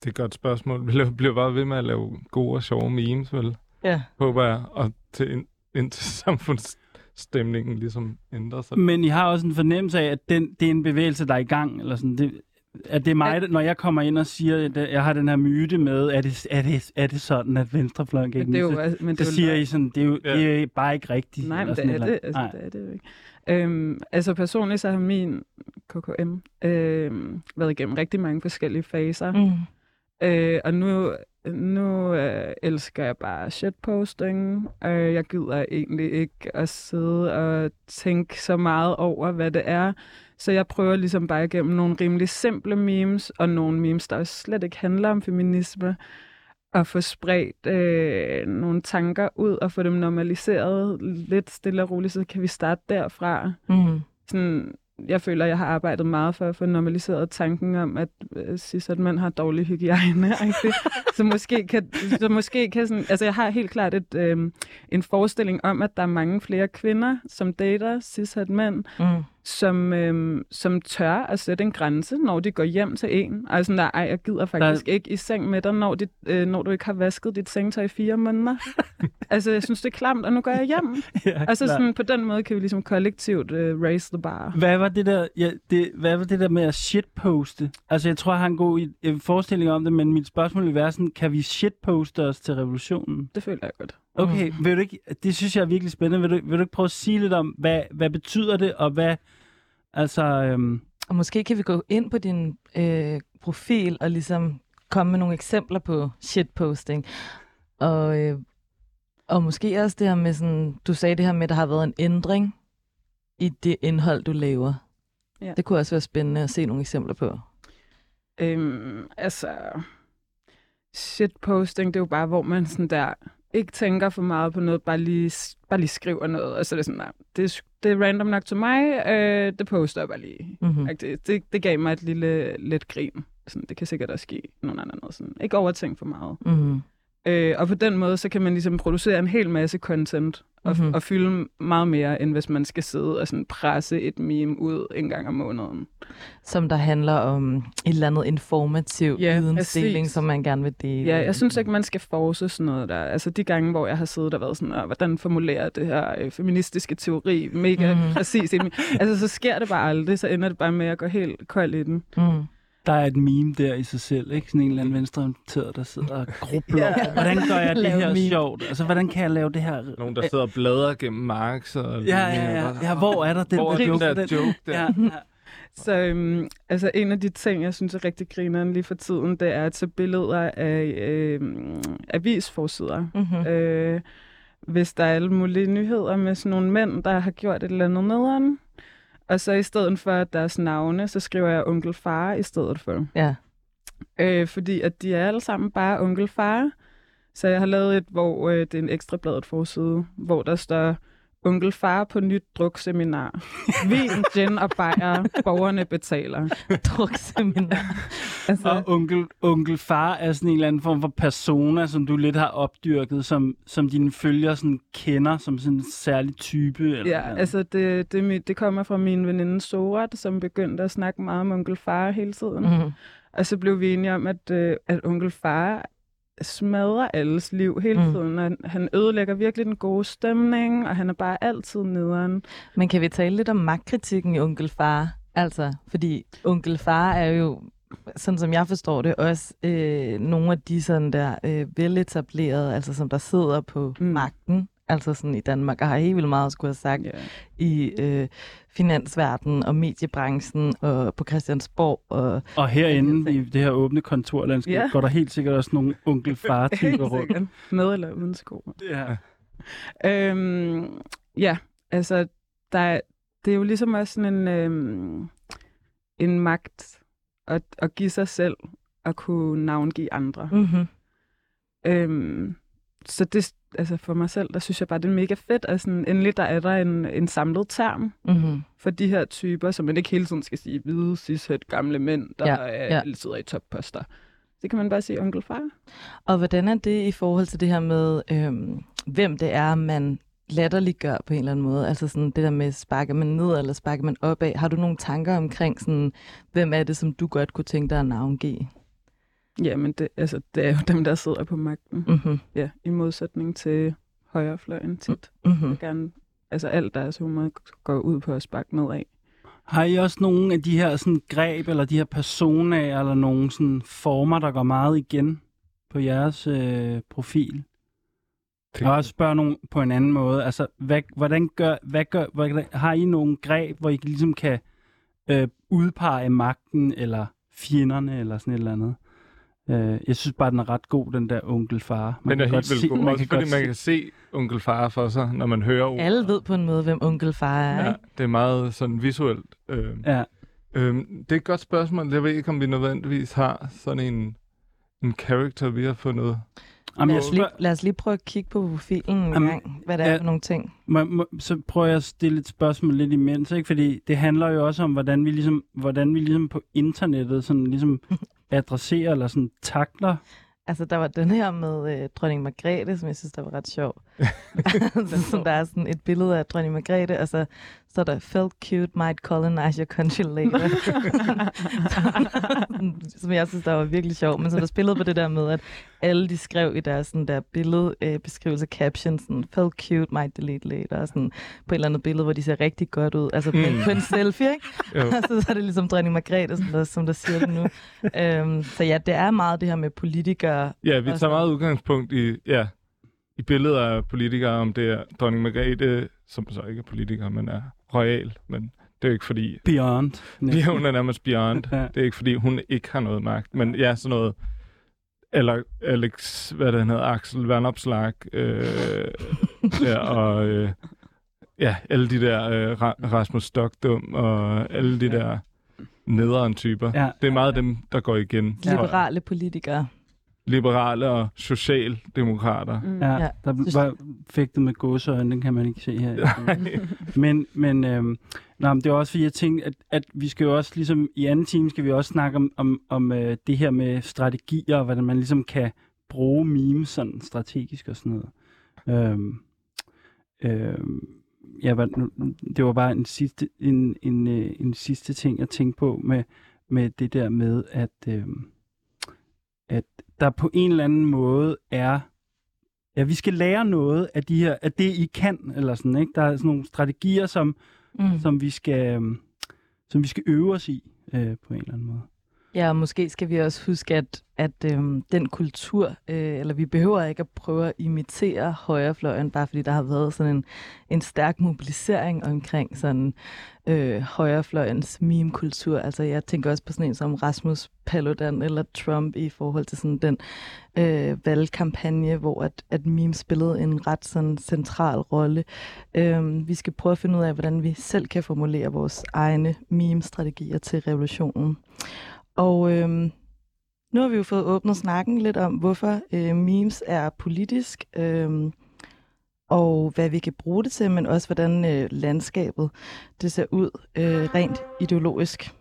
Det er et godt spørgsmål. Vi bliver bare ved med at lave gode og sjove memes, vel? Ja. Håber jeg. Og til, ind, indtil samfundsstemningen ligesom ændrer sig. Men I har også en fornemmelse af, at den, det er en bevægelse, der er i gang, eller sådan. Det, at det er mig, der- når jeg kommer ind og siger, at jeg har den her myte med, er det, er det, er det sådan, at venstrefløjen kan det er ikke altså- men det er jo siger. I sådan, det er jo Ja. det er bare ikke rigtigt. Nej, eller men det er det. Altså, Nej. det er det jo ikke. Øhm, altså personligt så har min KKM øhm, været igennem rigtig mange forskellige faser. Mm. Øh, og nu, nu øh, elsker jeg bare shitposting. Øh, jeg gider egentlig ikke at sidde og tænke så meget over, hvad det er. Så jeg prøver ligesom bare igennem nogle rimelig simple memes, og nogle memes, der slet ikke handler om feminisme, at få spredt øh, nogle tanker ud og få dem normaliseret lidt stille og roligt, så kan vi starte derfra Mm. sådan, jeg føler, at jeg har arbejdet meget for at få normaliseret tanken om, at øh, cis at mænd har dårlig hygiejne. så måske kan, så måske kan sådan, altså jeg har helt klart et, øh, en forestilling om, at der er mange flere kvinder, som dater cis mænd, Mm. Som, øh, som tør at sætte en grænse, når de går hjem til en. Altså der, ej, jeg gider faktisk der... ikke i seng med dig, når, dit, øh, når du ikke har vasket dit sengetøj i fire måneder. altså jeg synes, det er klamt, og nu går jeg hjem. Ja, Altså klart. sådan, på den måde kan vi ligesom kollektivt øh, raise the bar. Hvad var det der, ja, det, hvad var det der med at shitposte? Altså, jeg tror, jeg har en god forestilling om det, men mit spørgsmål vil være sådan, kan vi shitposte os til revolutionen? Det føler jeg godt. Okay, mm. vil du ikke, det synes jeg er virkelig spændende. Vil du, vil du ikke prøve at sige lidt om, hvad, hvad betyder det, og hvad, altså, øhm, Og måske kan vi gå ind på din øh, profil og ligesom komme med nogle eksempler på shitposting. Og, øh, og måske også det her med sådan, du sagde det her med, at der har været en ændring i det indhold, du laver. Ja. Det kunne også være spændende at se nogle eksempler på. Øhm, altså, shitposting, det er jo bare, hvor man sådan der ikke tænker for meget på noget, bare lige, bare lige skriver noget, og så er det sådan, nej, det, er, det er random nok til mig, øh, det poster jeg bare lige. Mm-hmm. Det, det, det gav mig et lille let grin. Sådan, det kan sikkert også ske nogen andre noget. Sådan. Ikke overtænk for meget. Mm-hmm. Øh, og på den måde, så kan man ligesom producere en hel masse content og, Mhm. mm-hmm. og fylde meget mere, end hvis man skal sidde og sådan presse et meme ud en gang om måneden. Som der handler om et eller andet informativ Ja, vidensdeling, som man gerne vil dele. Ja, jeg synes ikke, man skal force sådan noget der. Altså de gange, hvor jeg har siddet og været sådan, "Åh, hvordan formulerer det her øh, feministiske teori mega mm. præcis. ind i min-" altså så sker det bare aldrig, så ender det bare med at gå helt kold i den. Mm. Der er et meme der i sig selv, ikke? Sådan en eller anden venstreorienteret, der sidder og grubler. Ja. Hvordan gør jeg det her meme. sjovt? Altså, hvordan kan jeg lave det her? Nogen, der sidder og bladrer gennem Marx. Og Ja, ja, ja. ja hvor er der den Hvor er der den joke? der Den- joke der? Ja, ja. Så øhm, altså en af de ting, jeg synes er rigtig grineren lige for tiden, det er at tage billeder af øhm, avisforsider. Mm-hmm. Øh, hvis der er alle mulige nyheder med sådan nogle mænd, der har gjort et eller andet nederen. Og så i stedet for deres navne, så skriver jeg onkel far i stedet for. Ja. Øh, fordi at de er alle sammen bare onkel far. Så jeg har lavet et, hvor øh, det er en ekstra bladet forside, hvor der står onkel far på nyt drukseminar. Vin, gin og bajer, borgerne betaler. Drukseminar. Altså, Og onkel, onkel far er sådan en eller anden form for persona, som du lidt har opdyrket, som, som dine følgere sådan kender som sådan en særlig type. Eller Ja, altså det, det, mit- det kommer fra min veninde Sorat, som begyndte at snakke meget om onkel far hele tiden. Mm. Mm-hmm. Og så blev vi enige om, at, øh, at onkel far smadrer alles liv hele Mm. tiden. Han, han ødelægger virkelig den gode stemning, og han er bare altid nederen. Men kan vi tale lidt om magtkritikken i Onkel Far? Altså, fordi Onkel Far er jo, sådan som jeg forstår det, også øh, nogle af de sådan der øh, veletablerede, altså som der sidder på Mm. magten. Altså sådan i Danmark, og har helt vildt meget at skulle have sagt Ja. i øh, finansverdenen og mediebranchen og på Christiansborg. Og, Og herinde i det her åbne kontorlandskab Ja. går der helt sikkert også nogle onkel far typer rundt. Med eller uden sko. Ja. Øhm, ja, altså, der, er- det er jo ligesom også sådan en, øhm, en magt at, at give sig selv og kunne navngive andre. mm-hmm. Øhm, så det, altså for mig selv, der synes jeg bare, det er mega fedt, at sådan, endelig der er der en, en samlet term Mm-hmm. for de her typer, som man ikke hele tiden skal sige hvide, cishet, gamle mænd, der Ja, ja, er, ja. ja. altid er i topposter. Det kan man bare sige onkel far. Og hvordan er det i forhold til det her med, øhm, hvem det er, man latterliggør på en eller anden måde? Altså sådan det der med, sparker man ned eller sparker man opad? Har du nogle tanker omkring, sådan, hvem er det, som du godt kunne tænke dig at navngive? Jamen, det, altså, det er jo dem, der sidder på magten. Mm-hmm. Ja, i modsætning til højrefløjen tit. Mm-hmm. Gerne, altså alt deres humor går ud på at sparke nedad. Har I også nogle af de her sådan, greb, eller de her personer, eller nogle sådan, former, der går meget igen på jeres øh, profil? Jeg kan også spørge nogen på en anden måde. Altså, hvad, hvordan gør, hvad gør, hvordan, har I nogle greb, hvor I ligesom kan øh, udpege magten, eller fjenderne, eller sådan et eller andet? Øh, jeg synes bare, den er ret god, den der onkel far. Den er kan helt vildt god. man Også kan fordi godt man kan se onkel far for sig, når man hører ordet. Alle ved på en måde, hvem onkel far er, Ja, ikke? det er meget sådan visuelt. Øh, Ja, Øhm, det er et godt spørgsmål. Jeg ved ikke, om vi nødvendigvis har sådan en, en character, vi har fundet. Jamen, Lad jeg os, lige, lad os lige prøve at kigge på profilen en Jamen, gang, hvad det er ja. for nogle ting. må, må, så prøver jeg at stille et spørgsmål lidt imens, ikke? fordi det handler jo også om, hvordan vi ligesom, hvordan vi ligesom på internettet sådan ligesom adresserer eller sådan takler. Altså, der var den her med øh, dronning Margrethe, som jeg synes, der var ret sjov. altså, som der er sådan et billede af dronning Margrethe, og så står der, felt cute might colonize your country later. som jeg synes, der var virkelig sjov. Men så der spillede på det der med, at alle de skrev i deres sådan der billedbeskrivelse, øh, beskrivelse, caption, sådan, felt cute might delete later, og sådan, på et eller andet billede, hvor de ser rigtig godt ud. Altså på, Mm. på en selfie, ikke? Jo. så, så er det ligesom dronning Margrethe, som der, som der siger det nu. øhm, så ja, det er meget det her med politikere. Ja, vi tager så- meget udgangspunkt i, ja, i billeder af politikere, om det er dronning Margrethe, som så ikke er politiker, men er royal. Men det er jo ikke fordi, Beyond. vi hun er nærmest beyond. Ja. Det er ikke fordi, hun ikke har noget magt. Men ja, sådan noget, eller Alex, hvad det han hedder, Axel Vanopslag, øh, ja, og øh, ja, alle de der øh, Ra- Rasmus Stockdum, og alle de Ja. der nederen typer. Ja. Det er meget dem, der går igen. Liberale politikere. Liberale og socialdemokrater. Mm. Ja, Ja, der var fægtet med gåseøjne, den kan man ikke se her. men men, øhm, nej, men det er også fordi, jeg tænkte, at, at vi skal jo også ligesom, i anden time skal vi også snakke om, om, om øh, det her med strategier, og hvordan man ligesom kan bruge memes sådan strategisk og sådan noget. Øhm, øhm, ja, det var bare en sidste, en, en, øh, en sidste ting, jeg tænkte på med, med det der med, at, øhm, at der på en eller anden måde er Ja, vi skal lære noget af de her, af det I kan, eller sådan, ikke? Der er sådan nogle strategier, som, Mm. som vi skal, øhm, som vi skal øve os i, øh, på en eller anden måde. Ja, og måske skal vi også huske, at, at øhm, den kultur, øh, eller vi behøver ikke at prøve at imitere højrefløjen, bare fordi der har været sådan en, en stærk mobilisering omkring sådan øh, højrefløjens meme-kultur. Altså jeg tænker også på sådan en som Rasmus Paludan eller Trump i forhold til sådan den øh, valgkampagne, hvor at, at meme spillede en ret sådan central rolle. Øh, vi skal prøve at finde ud af, hvordan vi selv kan formulere vores egne meme-strategier til revolutionen. Og øhm, nu har vi jo fået åbnet snakken lidt om, hvorfor øh, memes er politisk, øhm, og hvad vi kan bruge det til, men også hvordan øh, landskabet det ser ud øh, rent ideologisk.